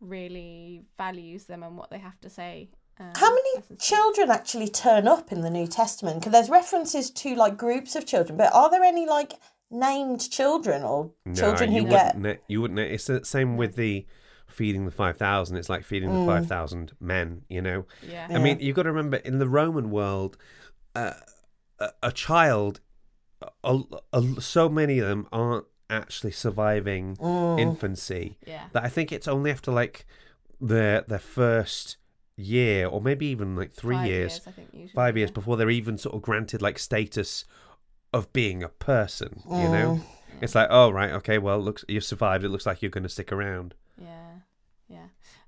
really values them and what they have to say um, How many children actually turn up in the New Testament? Because there's references to like groups of children, but are there any like named children or children you who get? wouldn't. You wouldn't. It's the same with the feeding the five thousand. It's like feeding Mm. the five thousand men. You know. yeah I mean, you've got to remember in the Roman world, uh, a, a child, a, a- so many of them aren't actually surviving Mm. infancy yeah that I think it's only after like their their first year or maybe even like three Five years, I think usually, five years before they're even sort of granted like status of being a person. You know, Mm. it's like oh right, okay, well, looks you've survived. It looks like you're going to stick around. Yeah, yeah.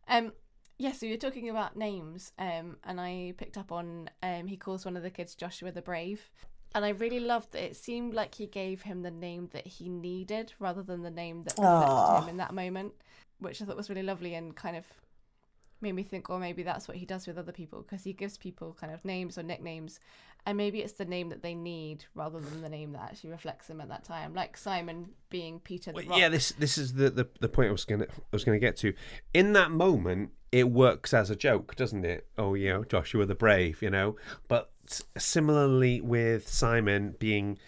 Um, yeah. So you're talking about names, um, and I picked up on um, he calls one of the kids Joshua the Brave, and I really loved that. It seemed like he gave him the name that he needed rather than the name that reflected Aw. him in that moment, which I thought was really lovely and kind of made me think, well, maybe that's what he does with other people because he gives people kind of names or nicknames, and maybe it's the name that they need rather than the name that actually reflects them at that time. Like Simon being Peter the Well, Rock. yeah, this this is the, the, the point I was gonna I was gonna get to. In that moment, it works as a joke, doesn't it? Oh, you know, Joshua the Brave, you know. But similarly with Simon being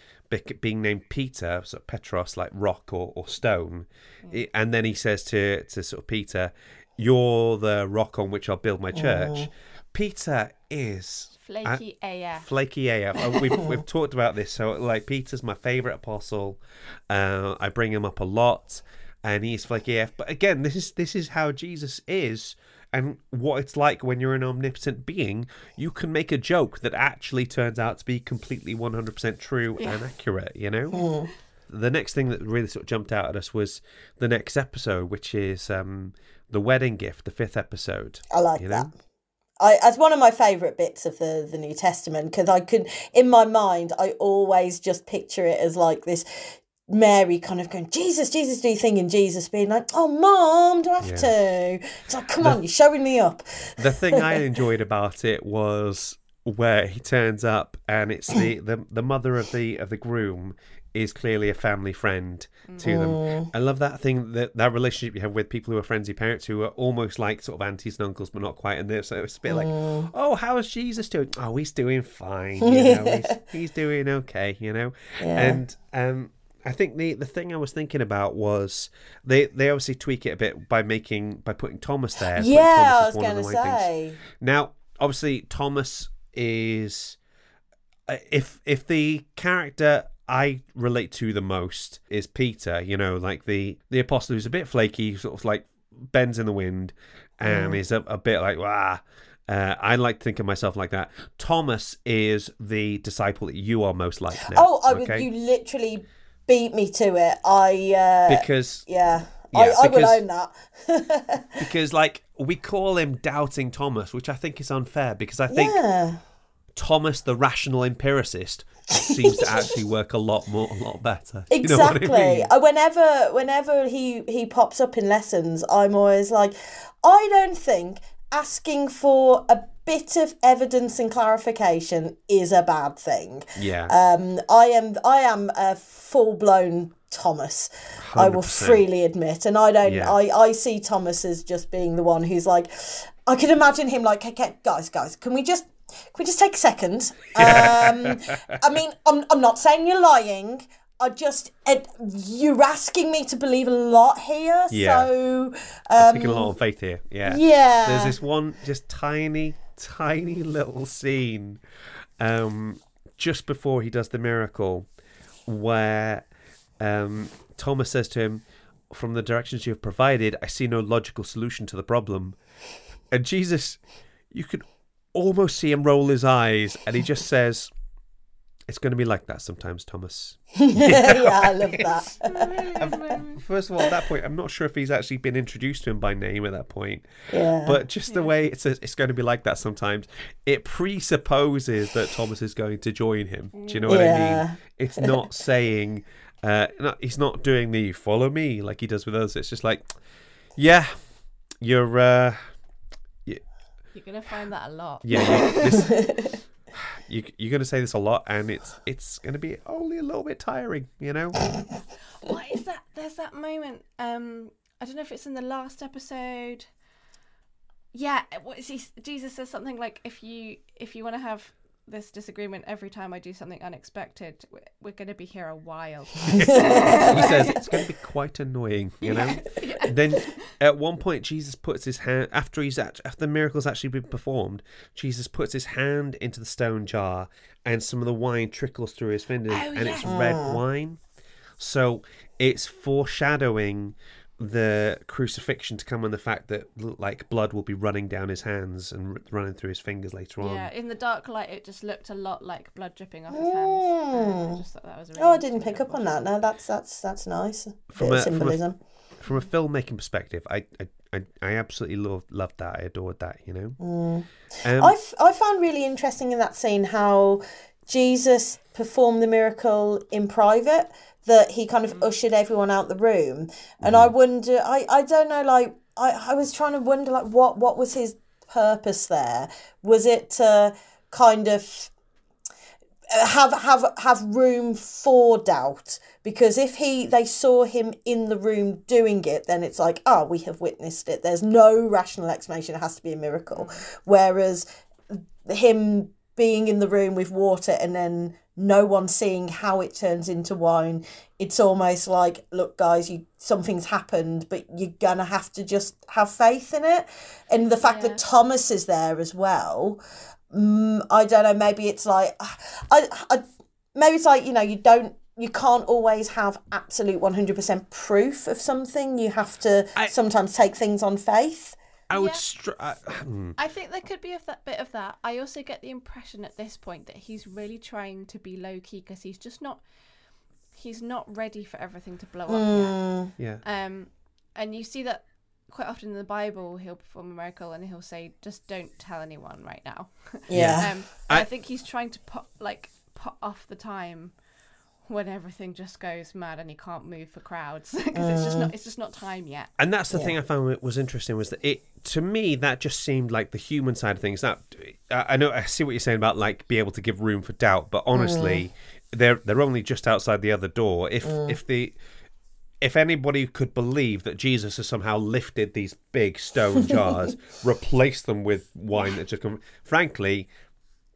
being named Peter, so Petros, like rock or, or stone, it- and then he says to to sort of Peter, "You're the rock on which I'll build my church." Peter is Flaky AF. Flaky AF. Uh, We've [laughs] we've talked about this. So like Peter's my favorite apostle. Uh, I bring him up a lot, and he's flaky AF. But again, this is this is how Jesus is, and what it's like when you're an omnipotent being. You can make a joke that actually turns out to be completely 100% true and accurate. You know. The next thing that really sort of jumped out at us was the next episode, which is um, the wedding gift, the fifth episode. I like you know? that. I, as one of my favourite bits of the, the New Testament, because I could, in my mind, I always just picture it as like this Mary kind of going, Jesus, Jesus, do you think? And Jesus being like, oh, mom, do I have Yeah. to? It's like, come on, you're showing me up. the thing I [laughs] enjoyed about it was where he turns up and it's the, the the mother of the of the groom is clearly a family friend to them. I love that thing that that relationship you have with people who are friends your parents who are almost like sort of aunties and uncles but not quite and they're so it's a bit like oh how is Jesus doing oh he's doing fine [laughs] you know he's, he's doing okay you know and um I think the, the thing I was thinking about was they, they obviously tweak it a bit by making by putting Thomas there. Yeah, Thomas I was going to main things. say. Now, obviously, Thomas is uh, if if the character I relate to the most is Peter. You know, like the the apostle who's a bit flaky, sort of like bends in the wind, and is a, a bit like ah. Uh, I like to think of myself like that. Thomas is the disciple that you are most like now. Oh, I would, you literally beat me to it. I, uh, because yeah, Yeah, I, I will because- own that. [laughs] because like we call him doubting Thomas, which I think is unfair because I think yeah. Thomas, the rational empiricist, seems to actually work a lot more, a lot better. [laughs] You know I Exactly. mean? Uh, Whenever whenever he he pops up in lessons, I'm always like, I don't think asking for a bit of evidence and clarification is a bad thing. Yeah, Um, I am I am a full blown Thomas. I will freely admit, and I don't. Yeah. I I see Thomas as just being the one who's like, I can imagine him like, okay, guys, guys, can we just. Can we just take a second? [laughs] Um, I mean, I'm, I'm not saying you're lying. I just, it, you're asking me to believe a lot here. Yeah. So, I'm taking a lot of faith here. Yeah, um, yeah. There's this one just tiny, tiny little scene, um, just before he does the miracle, where um, Thomas says to him, "From the directions you have provided, I see no logical solution to the problem," and Jesus, you could almost see him roll his eyes, and he just says. It's going to be like that sometimes, Thomas. [laughs] yeah, I love that. First of all, at that point, I'm not sure if he's actually been introduced to him by name at that point. Yeah. But just the way it says it's going to be like that sometimes, it presupposes that Thomas is going to join him. Do you know what I mean? It's not [laughs] saying, uh, no, he's not doing the follow me like he does with us. It's just like, yeah, you're, uh, y- You're gonna find that a lot. Yeah, you, this, [laughs] you, you're to say this a lot, and it's it's going to be only a little bit tiring, you know. What is that? There's that moment. Um, I don't know if it's in the last episode. Yeah, what is he? Jesus says something like, "If you if you want to have this disagreement every time I do something unexpected, we're, we're going to be here a while." [laughs] he says it's going to be quite annoying, you know. [laughs] Then at one point, Jesus puts his hand after he's act, after the miracle's actually been performed. Jesus puts his hand into the stone jar, and some of the wine trickles through his fingers, Oh, and it's red oh. wine. So it's foreshadowing the crucifixion to come and the fact that like blood will be running down his hands and r- running through his fingers later on. Yeah, in the dark light, it just looked a lot like blood dripping off his hands. Uh, I just thought that was really Oh, I didn't pick up on that. No, that's that's that's nice. From Bit a- of from a- symbolism. From a filmmaking perspective, I I, I, I absolutely loved loved that. I adored that. You know. Um, I, f- I found really interesting in that scene how Jesus performed the miracle in private, that he kind of mm. ushered everyone out the room. And I mm. wonder, I, I don't know, like, I, I was trying to wonder, like, what, what was his purpose there? Was it to kind of have have have room for doubt? Because if he they saw him in the room doing it then it's like oh we have witnessed it. There's no rational explanation. It has to be a miracle. Mm. Whereas him being in the room with water and then no one seeing how it turns into wine it's almost like look guys you something's happened but you're gonna have to just have faith in it. And the fact Yeah. that thomas is there as well mm, i don't know maybe it's like I, I maybe it's like you know you don't you can't always have absolute 100% proof of something. You have to I- sometimes take things on faith I would. Yeah. Str- I, [sighs] hmm. I think there could be a that bit of that. I also get the impression at this point that he's really trying to be low key because he's just not. He's not ready for everything to blow up yeah. yet. Um, and you see that quite often in the Bible. He'll perform a miracle and he'll say, "Just don't tell anyone right now." yeah [laughs] Um, I- I, think he's trying to put like put off the time when everything just goes mad and he can't move for crowds [laughs] because it's just not it's just not time yet. And that's the thing I found was interesting was that it to me that just seemed like the human side of things. That I I know I see what you're saying about like be able to give room for doubt, but honestly, mm. they're they're only just outside the other door. If mm. if the if anybody could believe that Jesus has somehow lifted these big stone [laughs] jars, replaced them with wine that just come, frankly,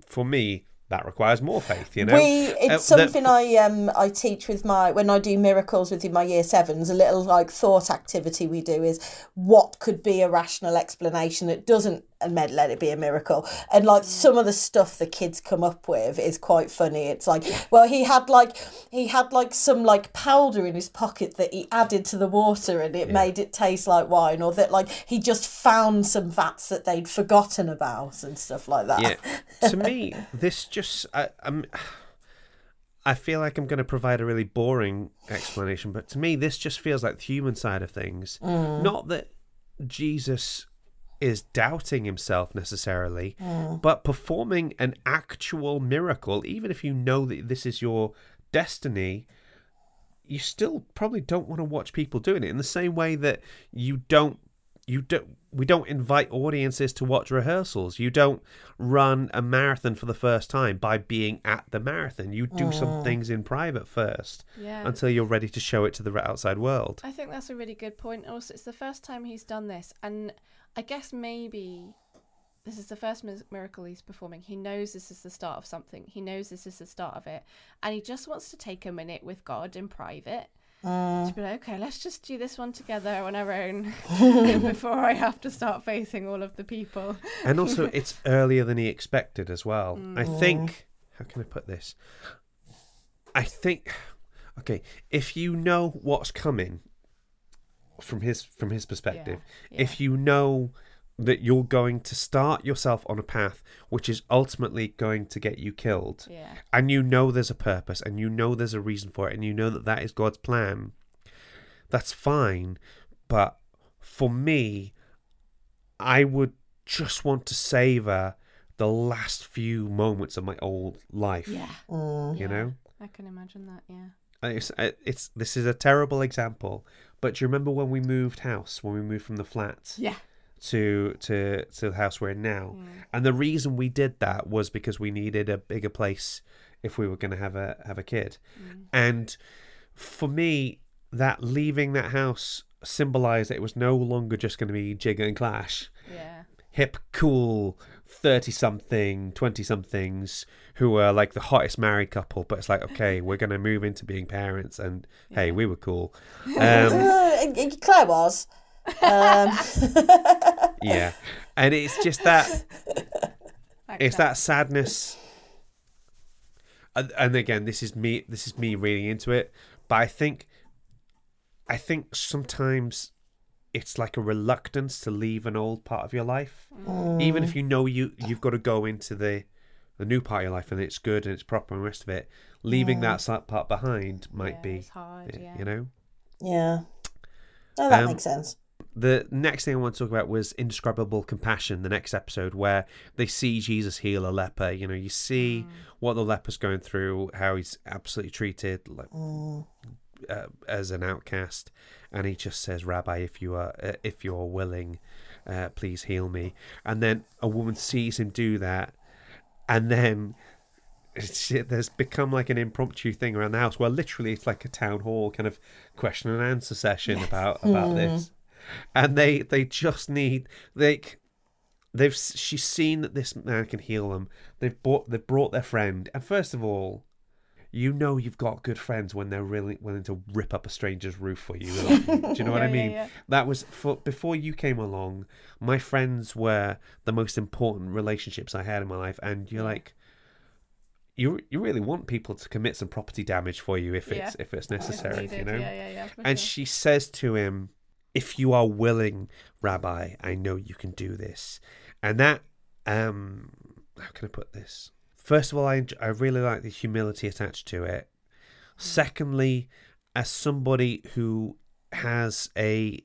for me, that requires more faith. You know, We Uh, it's that- something I um I teach with my when I do miracles with my year sevens. A little like thought activity we do is what could be a rational explanation that doesn't and med- let it be a miracle. And like some of the stuff the kids come up with is quite funny. It's like well he had like he had like some like powder in his pocket that he added to the water and it made it taste like wine, or that like he just found some fats that they'd forgotten about and stuff like that. yeah to me [laughs] this just I, i'm i feel like i'm going to provide a really boring explanation but to me this just feels like the human side of things. Mm. Not that jesus is doubting himself necessarily mm. but performing an actual miracle even if you know that this is your destiny you still probably don't want to watch people doing it in the same way that you don't you don't we don't invite audiences to watch rehearsals you don't run a marathon for the first time by being at the marathon you do some mm. things in private first Yeah. until you're ready to show it to the outside world I think that's a really good point. Also, it's the first time he's done this, and I guess maybe this is the first miracle he's performing. He knows this is the start of something. He knows this is the start of it, and he just wants to take a minute with God in private. Mm. To be like, okay, let's just do this one together on our own [laughs] [laughs] before I have to start facing all of the people. and also [laughs] it's earlier than he expected as well. I mm. think mm. how can i put this? I think okay if you know what's coming from his from his perspective Yeah, if you know that you're going to start yourself on a path which is ultimately going to get you killed Yeah. and you know there's a purpose and you know there's a reason for it and you know that that is God's plan that's fine but for me I would just want to savor the last few moments of my old life Yeah. Mm. you Yeah. know I can imagine that. Yeah. it's, uh, it's this is a terrible example but do you remember when we moved house when we moved from the flat Yeah. To to to the house we're in now. And the reason we did that was because we needed a bigger place if we were going to have a have a kid. And for me, that leaving that house symbolized that it was no longer just going to be Jigga and Clash Yeah. hip, cool, 30 something, 20 somethings who are like the hottest married couple. But it's like, okay, [laughs] we're going to move into being parents. And hey, we were cool. [laughs] Um, Claire was. Um, [laughs] yeah. And it's just that, it's that sadness. And, and again, this is me, this is me reading into it. But I think, I think sometimes it's like a reluctance to leave an old part of your life. even if you know you you've got to go into the the new part of your life and it's good and it's proper and the rest of it leaving that sa- part behind might Yeah, be it's hard, yeah. you know yeah. No, that Um, makes sense. The next thing i want to talk about was indescribable compassion the next episode where they see jesus heal a leper. You know you see what the leper's going through how he's absolutely treated like uh, as an outcast and he just says rabbi if you are uh, if you're willing uh, please heal me. And then a woman sees him do that and then [laughs] there's become like an impromptu thing around the house where literally it's like a town hall kind of question and answer session about about this and they they just need they they've she's seen that this man can heal them they've bought they've brought their friend and first of all you know you've got good friends when they're really willing to rip up a stranger's roof for you. [laughs] do you know what I Yeah, yeah, mean? yeah. That was for before you came along. My friends were the most important relationships I had in my life, and you're like, you you really want people to commit some property damage for you if it's if it's necessary, you know. Yeah, yeah, yeah. And sure. she says to him, "If you are willing, Rabbi, I know you can do this." And that, um, how can I put this? First of all, I I really like the humility attached to it. Secondly, as somebody who has a,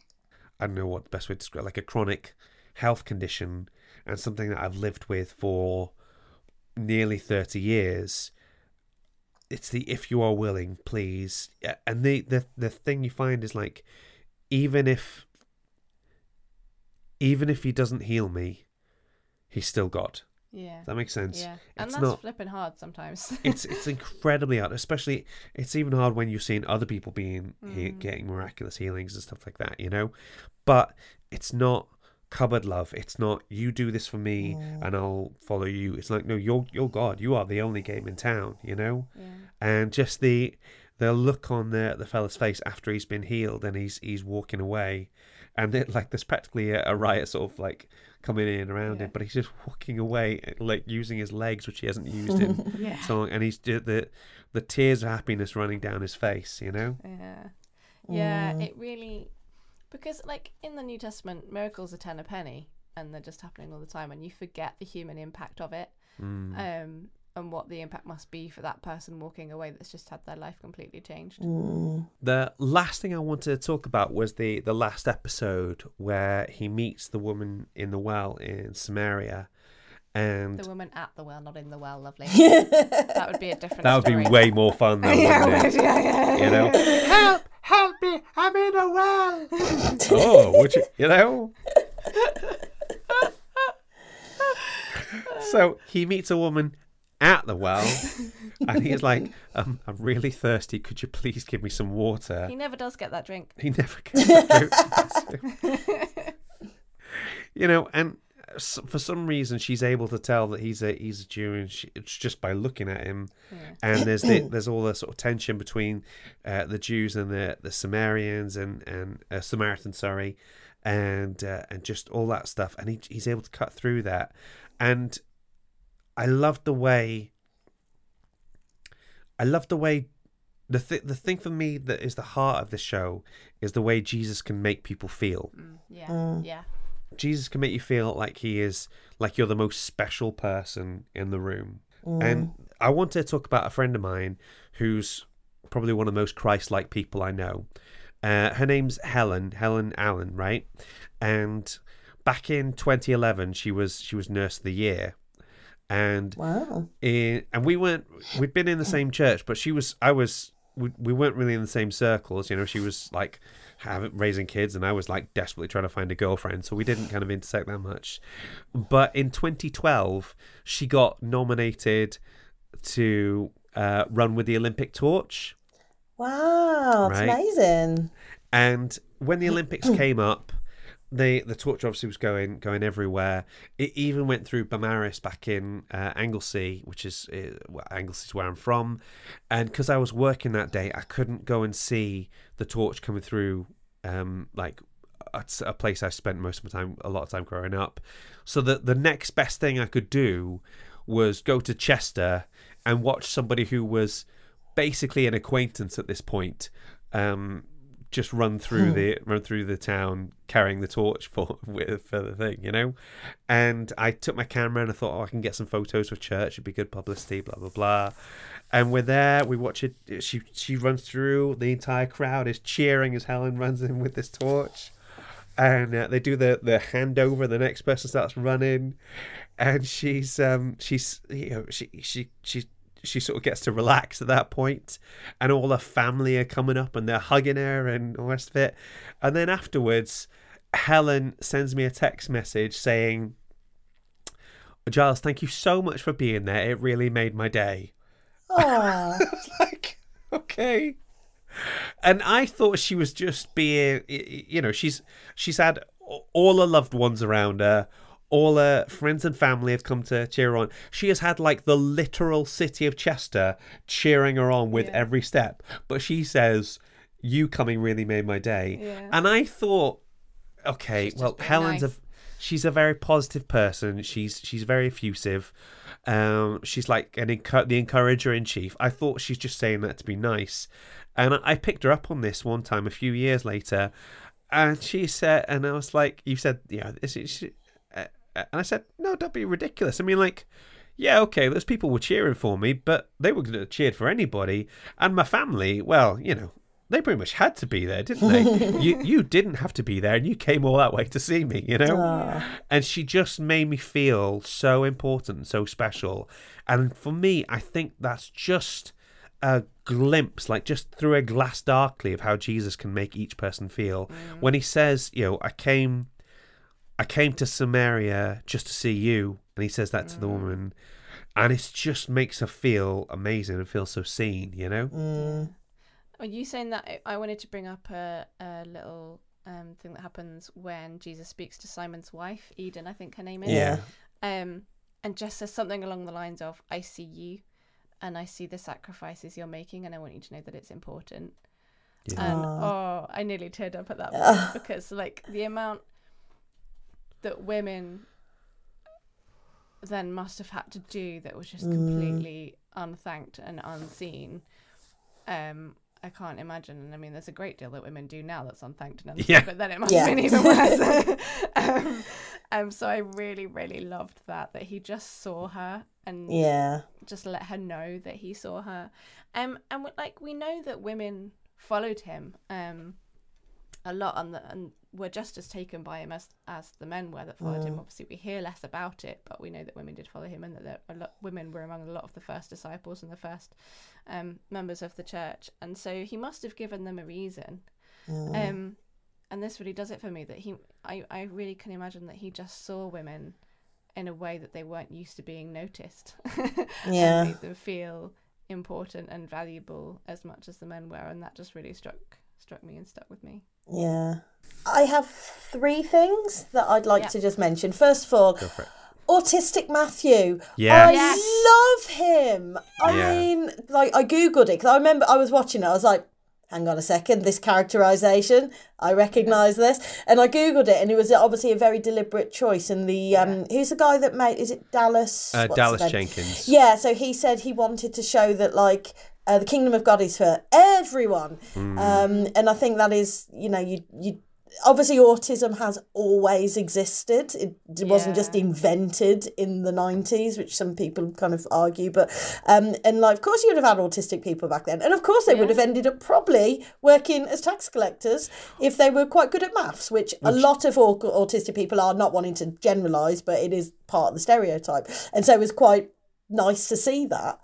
I don't know what the best way to describe, like a chronic health condition, and something that I've lived with for nearly thirty years it's the if you are willing, please. And the the the thing you find is like, even if even if he doesn't heal me, he's still God. yeah. Does that makes sense? Yeah. And It's that's not- flipping hard sometimes. [laughs] It's it's incredibly hard, especially it's even hard when you're seeing other people being he- mm. getting miraculous healings and stuff like that, you know. But it's not cupboard love. It's not you do this for me and I'll follow you. It's like no, you're you're God. You are the only game in town, you know. yeah. and just the the look on the the fella's face after he's been healed and he's he's walking away, and it, like there's practically a, a riot sort of like coming in around Yeah. him, but he's just walking away like using his legs, which he hasn't used in [laughs] Yeah. so long, and he's the the tears of happiness running down his face, you know. Yeah. Yeah, it really because like in the New Testament, miracles are ten a penny and they're just happening all the time and you forget the human impact of it. Mm. Um and what the impact must be for that person walking away that's just had their life completely changed. Mm. The last thing I wanted to talk about was the the last episode where he meets the woman in the well in Samaria, and The woman at the well, not in the well, lovely. [laughs] that would be a different that would story. be way more fun though, [laughs] yeah, wouldn't it it? [laughs] would, yeah, yeah, you know help help me i'm in a well oh would you you know so he meets a woman at the well. [laughs] And he's like um, i'm really thirsty. Could you please give me some water? He never does get that drink. he never gets that drink. [laughs] you know and for some reason she's able to tell that he's a he's a Jew and she, it's just by looking at him. And there's the, [clears throat] there's all the sort of tension between uh, the Jews and the the Sumerians and and uh, Samaritan sorry and uh, and just all that stuff. And he, he's able to cut through that. And I love the way I love the way the th- the thing for me that is the heart of the show is the way Jesus can make people feel. Mm, yeah, yeah. Jesus can make you feel like he is like you're the most special person in the room. And I want to talk about a friend of mine who's probably one of the most Christ-like people I know. Uh, her name's Helen, Helen Allen, right? And back in 2011, she was she was Nurse of the Year, and Wow. in, and we weren't we'd been in the same church but she was i was we, we weren't really in the same circles you know she was like having raising kids, and I was like desperately trying to find a girlfriend, so we didn't kind of intersect that much. But in 2012, she got nominated to uh, run with the Olympic torch. Wow, it's Right. amazing. And when the Olympics [clears throat] came up, the the torch obviously was going going everywhere. It even went through Beaumaris back in uh, Anglesey, which is uh, well, Anglesey is where I'm from. And because I was working that day, I couldn't go and see the torch coming through. Um, like a, a place I spent most of my time, a lot of time growing up. So the the next best thing I could do was go to Chester and watch somebody who was basically an acquaintance at this point um, just run through the run through the town carrying the torch for [laughs] with for the thing, you know. And I took my camera and I thought, oh, I can get some photos for church. It'd be good publicity. Blah blah blah. And we're there. We watch it. She she runs through. The entire crowd is cheering as Helen runs in with this torch. And uh, they do the the handover. The next person starts running, and she's um she's you know she she she she sort of gets to relax at that point and all her family are coming up and they're hugging her and all the rest of it. And then afterwards helen sends me a text message saying giles thank you so much for being there. It really made my day. Oh, [laughs] like okay. And i thought she was just being you know she's she's had all her loved ones around her all her friends and family have come to cheer her on. She has had like the literal city of chester cheering her on with Yeah. every step. But she says you coming really made my day. Yeah. and i thought okay She's well helen's nice. a she's a very positive person. She's she's very effusive. Um she's like an encu- the encourager in chief. I thought she's just saying that to be nice. And I, I picked her up on this one time a few years later and she said and i was like you said yeah and i said no don't be ridiculous i mean like yeah, okay, those people were cheering for me, but they were going to cheered for anybody. And my family, well, you know, they pretty much had to be there, didn't they? [laughs] you you didn't have to be there, and you came all that way to see me, you know. Ah. And she just made me feel so important, so special. And for me, I think that's just a glimpse, like just through a glass darkly, of how Jesus can make each person feel. Mm. When he says, you know, I came I came to Samaria just to see you. And he says that to the woman. And it just makes her feel amazing and feel so seen, you know? Are you saying that I- I wanted to bring up a, a little um, thing that happens when Jesus speaks to Simon's wife, Eden, I think her name is. Yeah. Um, and just says something along the lines of, I see you and I see the sacrifices you're making and I want you to know that it's important. Yeah. And oh, I nearly teared up at that [laughs] point because like the amount that women then must have had to do that was just completely unthanked and unseen. Um, I can't imagine. And I mean, there's a great deal that women do now that's unthanked and unseen, Yeah. but then it must Yeah. have been even [laughs] worse. [laughs] um, um, so I really, really loved that, that he just saw her and yeah. just let her know that he saw her. Um, and we- like we know that women followed him um a lot on the, and were just as taken by him as as the men were that followed him. Obviously, we hear less about it, but we know that women did follow him, and that there, a lot women were among a lot of the first disciples and the first um, members of the church. And so he must have given them a reason. Um, and this really does it for me. That he, I, I really can imagine that he just saw women in a way that they weren't used to being noticed. [laughs] Yeah. made them feel important and valuable as much as the men were, and that just really struck struck me and stuck with me. Yeah. I have three things that I'd like Yeah. to just mention. First of all, for it. Autistic Matthew. Yes. I Yes. love him. I Yeah. mean, like, I Googled it because I remember I was watching it. I was like, hang on a second, this characterization, I recognize this. And I Googled it, and it was obviously a very deliberate choice. And the, um, who's the guy that made, is it Dallas? Uh, Dallas? Jenkins. Yeah, so he said he wanted to show that like uh, the kingdom of God is for everyone, um, and I think that is you know you you obviously autism has always existed. It, it wasn't just invented in the nineties, which some people kind of argue, but um, and like of course you would have had autistic people back then, and of course they would have ended up probably working as tax collectors if they were quite good at maths, which, a lot of autistic people are. Not wanting to generalize, but it is part of the stereotype, and so it was quite nice to see that.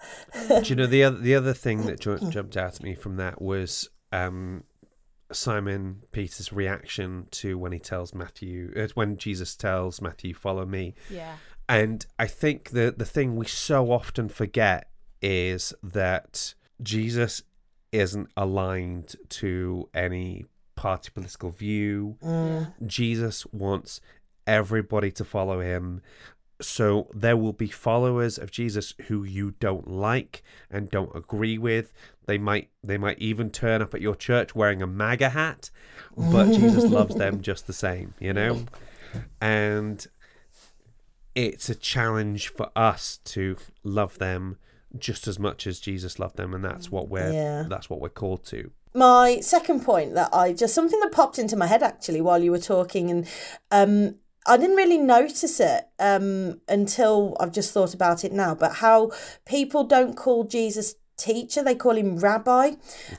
Do you know the other the other thing that ju- jumped out at me from that was um, Simon Peter's reaction to when he tells Matthew, uh, when Jesus tells Matthew, "Follow me." Yeah. And I think the the thing we so often forget is that Jesus isn't aligned to any party political view. Jesus wants everybody to follow him. So there will be followers of Jesus who you don't like and don't agree with. They might they might even turn up at your church wearing a MAGA hat, but Jesus [laughs] loves them just the same, you know? And it's a challenge for us to love them just as much as Jesus loved them and that's what we're Yeah. that's what we're called to. my second point that I just something that popped into my head actually while you were talking, and um, I didn't really notice it um, until I've just thought about it now. But how people don't call Jesus teacher they call him rabbi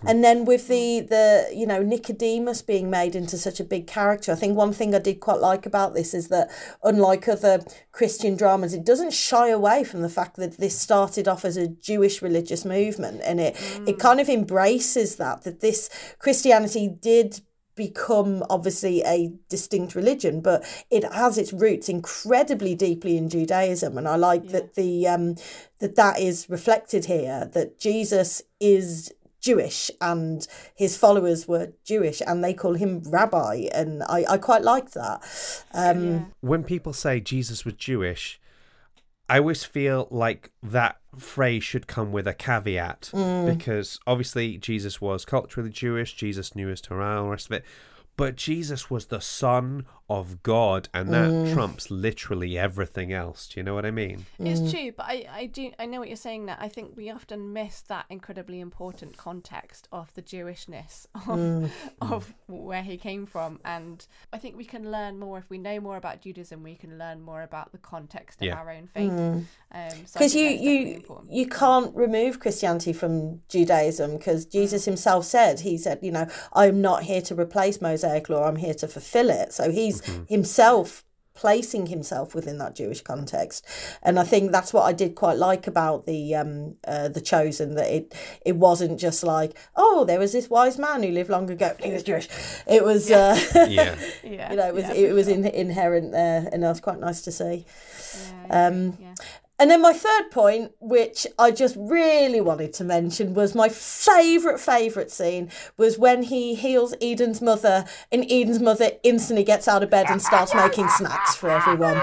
and then with the the you know nicodemus being made into such a big character i think one thing i did quite like about this is that unlike other christian dramas it doesn't shy away from the fact that this started off as a jewish religious movement and it it kind of embraces that that this christianity did become obviously a distinct religion, but it has its roots incredibly deeply in Judaism, and I like that the um, that that is reflected here. That Jesus is Jewish and his followers were Jewish, and they call him Rabbi, and I I quite like that. Um, when people say Jesus was Jewish, I always feel like that phrase should come with a caveat mm. because obviously Jesus was culturally Jewish, Jesus knew his Torah, all the rest of it. But Jesus was the Son of God, and that mm. trumps literally everything else. Do you know what I mean? It's mm. true, but I, I do I know what you're saying. That I think we often miss that incredibly important context of the Jewishness [laughs] of mm. of where he came from, and I think we can learn more if we know more about Judaism. We can learn more about the context of Yeah. our own faith. Um, so because you you you can't remove Christianity from Judaism because Jesus himself said he said you know I'm not here to replace Mosaic law I'm here to fulfill it so he's himself placing himself within that Jewish context. And I think that's what I did quite like about the um uh, the chosen that it it wasn't just like oh there was this wise man who lived long ago. He was Jewish. It was uh, [laughs] Yeah. yeah, [laughs] you know it was yeah, it was sure. in, inherent there and that was quite nice to see. Yeah, yeah, um, yeah. And then my third point, which I just really wanted to mention, was my favourite, favourite scene was when he heals Eden's mother, and Eden's mother instantly gets out of bed and starts making snacks for everyone.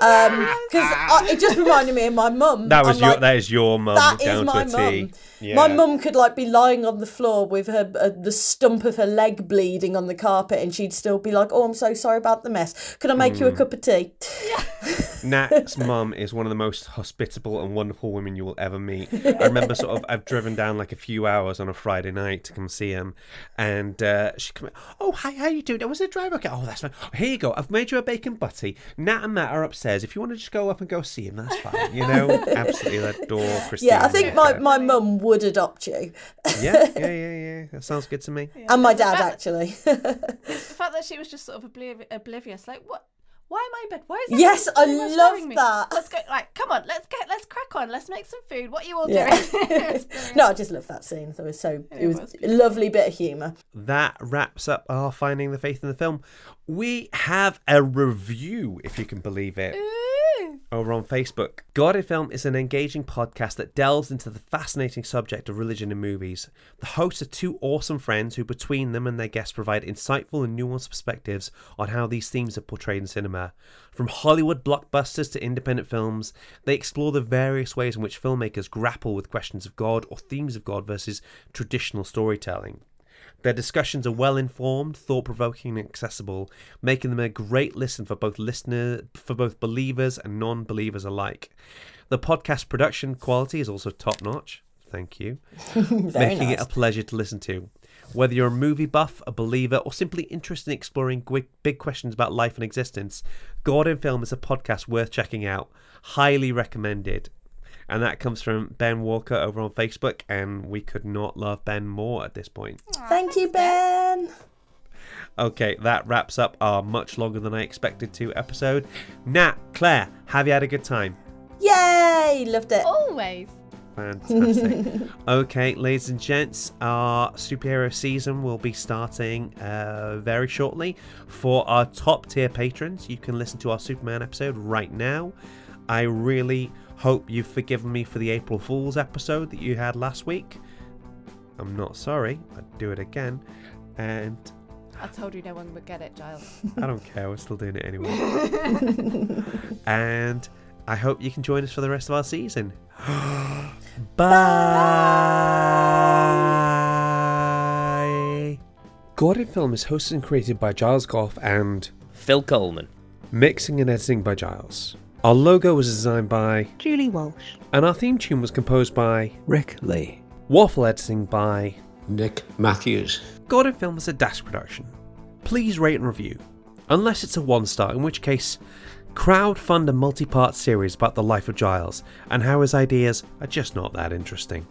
Um, because it just reminded me of my mum. That was I'm your like, that is your mum that is my to a T. mum. Yeah. My mum could like be lying on the floor with her uh, the stump of her leg bleeding on the carpet, and she'd still be like, "Oh, I'm so sorry about the mess. Can I make Hmm. you a cup of tea?" [laughs] Nat's mum is one of the most hospitable and wonderful women you will ever meet. I remember sort of I've driven down like a few hours on a Friday night to come see him, and uh, she come. Oh, hi, how you doing? I was the driver okay? Oh, that's fine. Here you go. I've made you a bacon butty. Nat and Matt are upstairs. If you want to just go up and go see him, that's fine. You know, [laughs] absolutely adore Christine. Yeah, I think my, Yeah. my mum would adopt you, yeah, yeah, yeah, yeah. That sounds good to me. and my It's the dad fact- actually. The fact that she was just sort of obliv- oblivious, like what? Why am I in bed? Why is Yes, I love staring me? that. Let's go. Like, come on, let's get, let's crack on. Let's make some food. What are you all Yeah. doing? [laughs] [laughs] No, I just love that scene. It was so it, It was, was a lovely bit of humour. that wraps up our finding the faith in the film. We have a review, if you can believe it. Ooh. Over on Facebook. God in Film is an engaging podcast that delves into the fascinating subject of religion in movies. The hosts are two awesome friends who, between them and their guests, provide insightful and nuanced perspectives on how these themes are portrayed in cinema. From Hollywood blockbusters to independent films, they explore the various ways in which filmmakers grapple with questions of God or themes of God versus traditional storytelling. Their discussions are well informed, thought provoking, and accessible, making them a great listen for both listener for both believers and non believers alike. The podcast production quality is also top notch. Thank you. [laughs] Making nice. it a pleasure to listen to. Whether you're a movie buff, a believer, or simply interested in exploring big questions about life and existence, God in Film is a podcast worth checking out. Highly recommended. And that comes from Ben Walker over on Facebook, and we could not love Ben more at this point. Thank you, Ben. Okay, that wraps up our much longer than I expected to episode. Nat, Claire, have you had a good time? Yay! Loved it. Always. Fantastic. [laughs] okay, ladies and gents, our superhero season will be starting uh, very shortly. For our top tier patrons, you can listen to our Superman episode right now. I really hope you've forgiven me for the April Fool's episode that you had last week. I'm not sorry, I'd do it again. And I told you no one would get it, Giles. I don't care, we're still doing it anyway. [laughs] and I hope you can join us for the rest of our season. [gasps] Bye. God in Film is hosted and created by Giles Gough and Phil Coleman. mixing and editing by Giles. Our logo was designed by Julie Walsh. and our theme tune was composed by Rick Lee. Waffle editing by Nick Matthews. God in Film is a Dash production. Please rate and review, unless it's a one star, in which case, crowdfund a multi part series about the life of Giles and how his ideas are just not that interesting.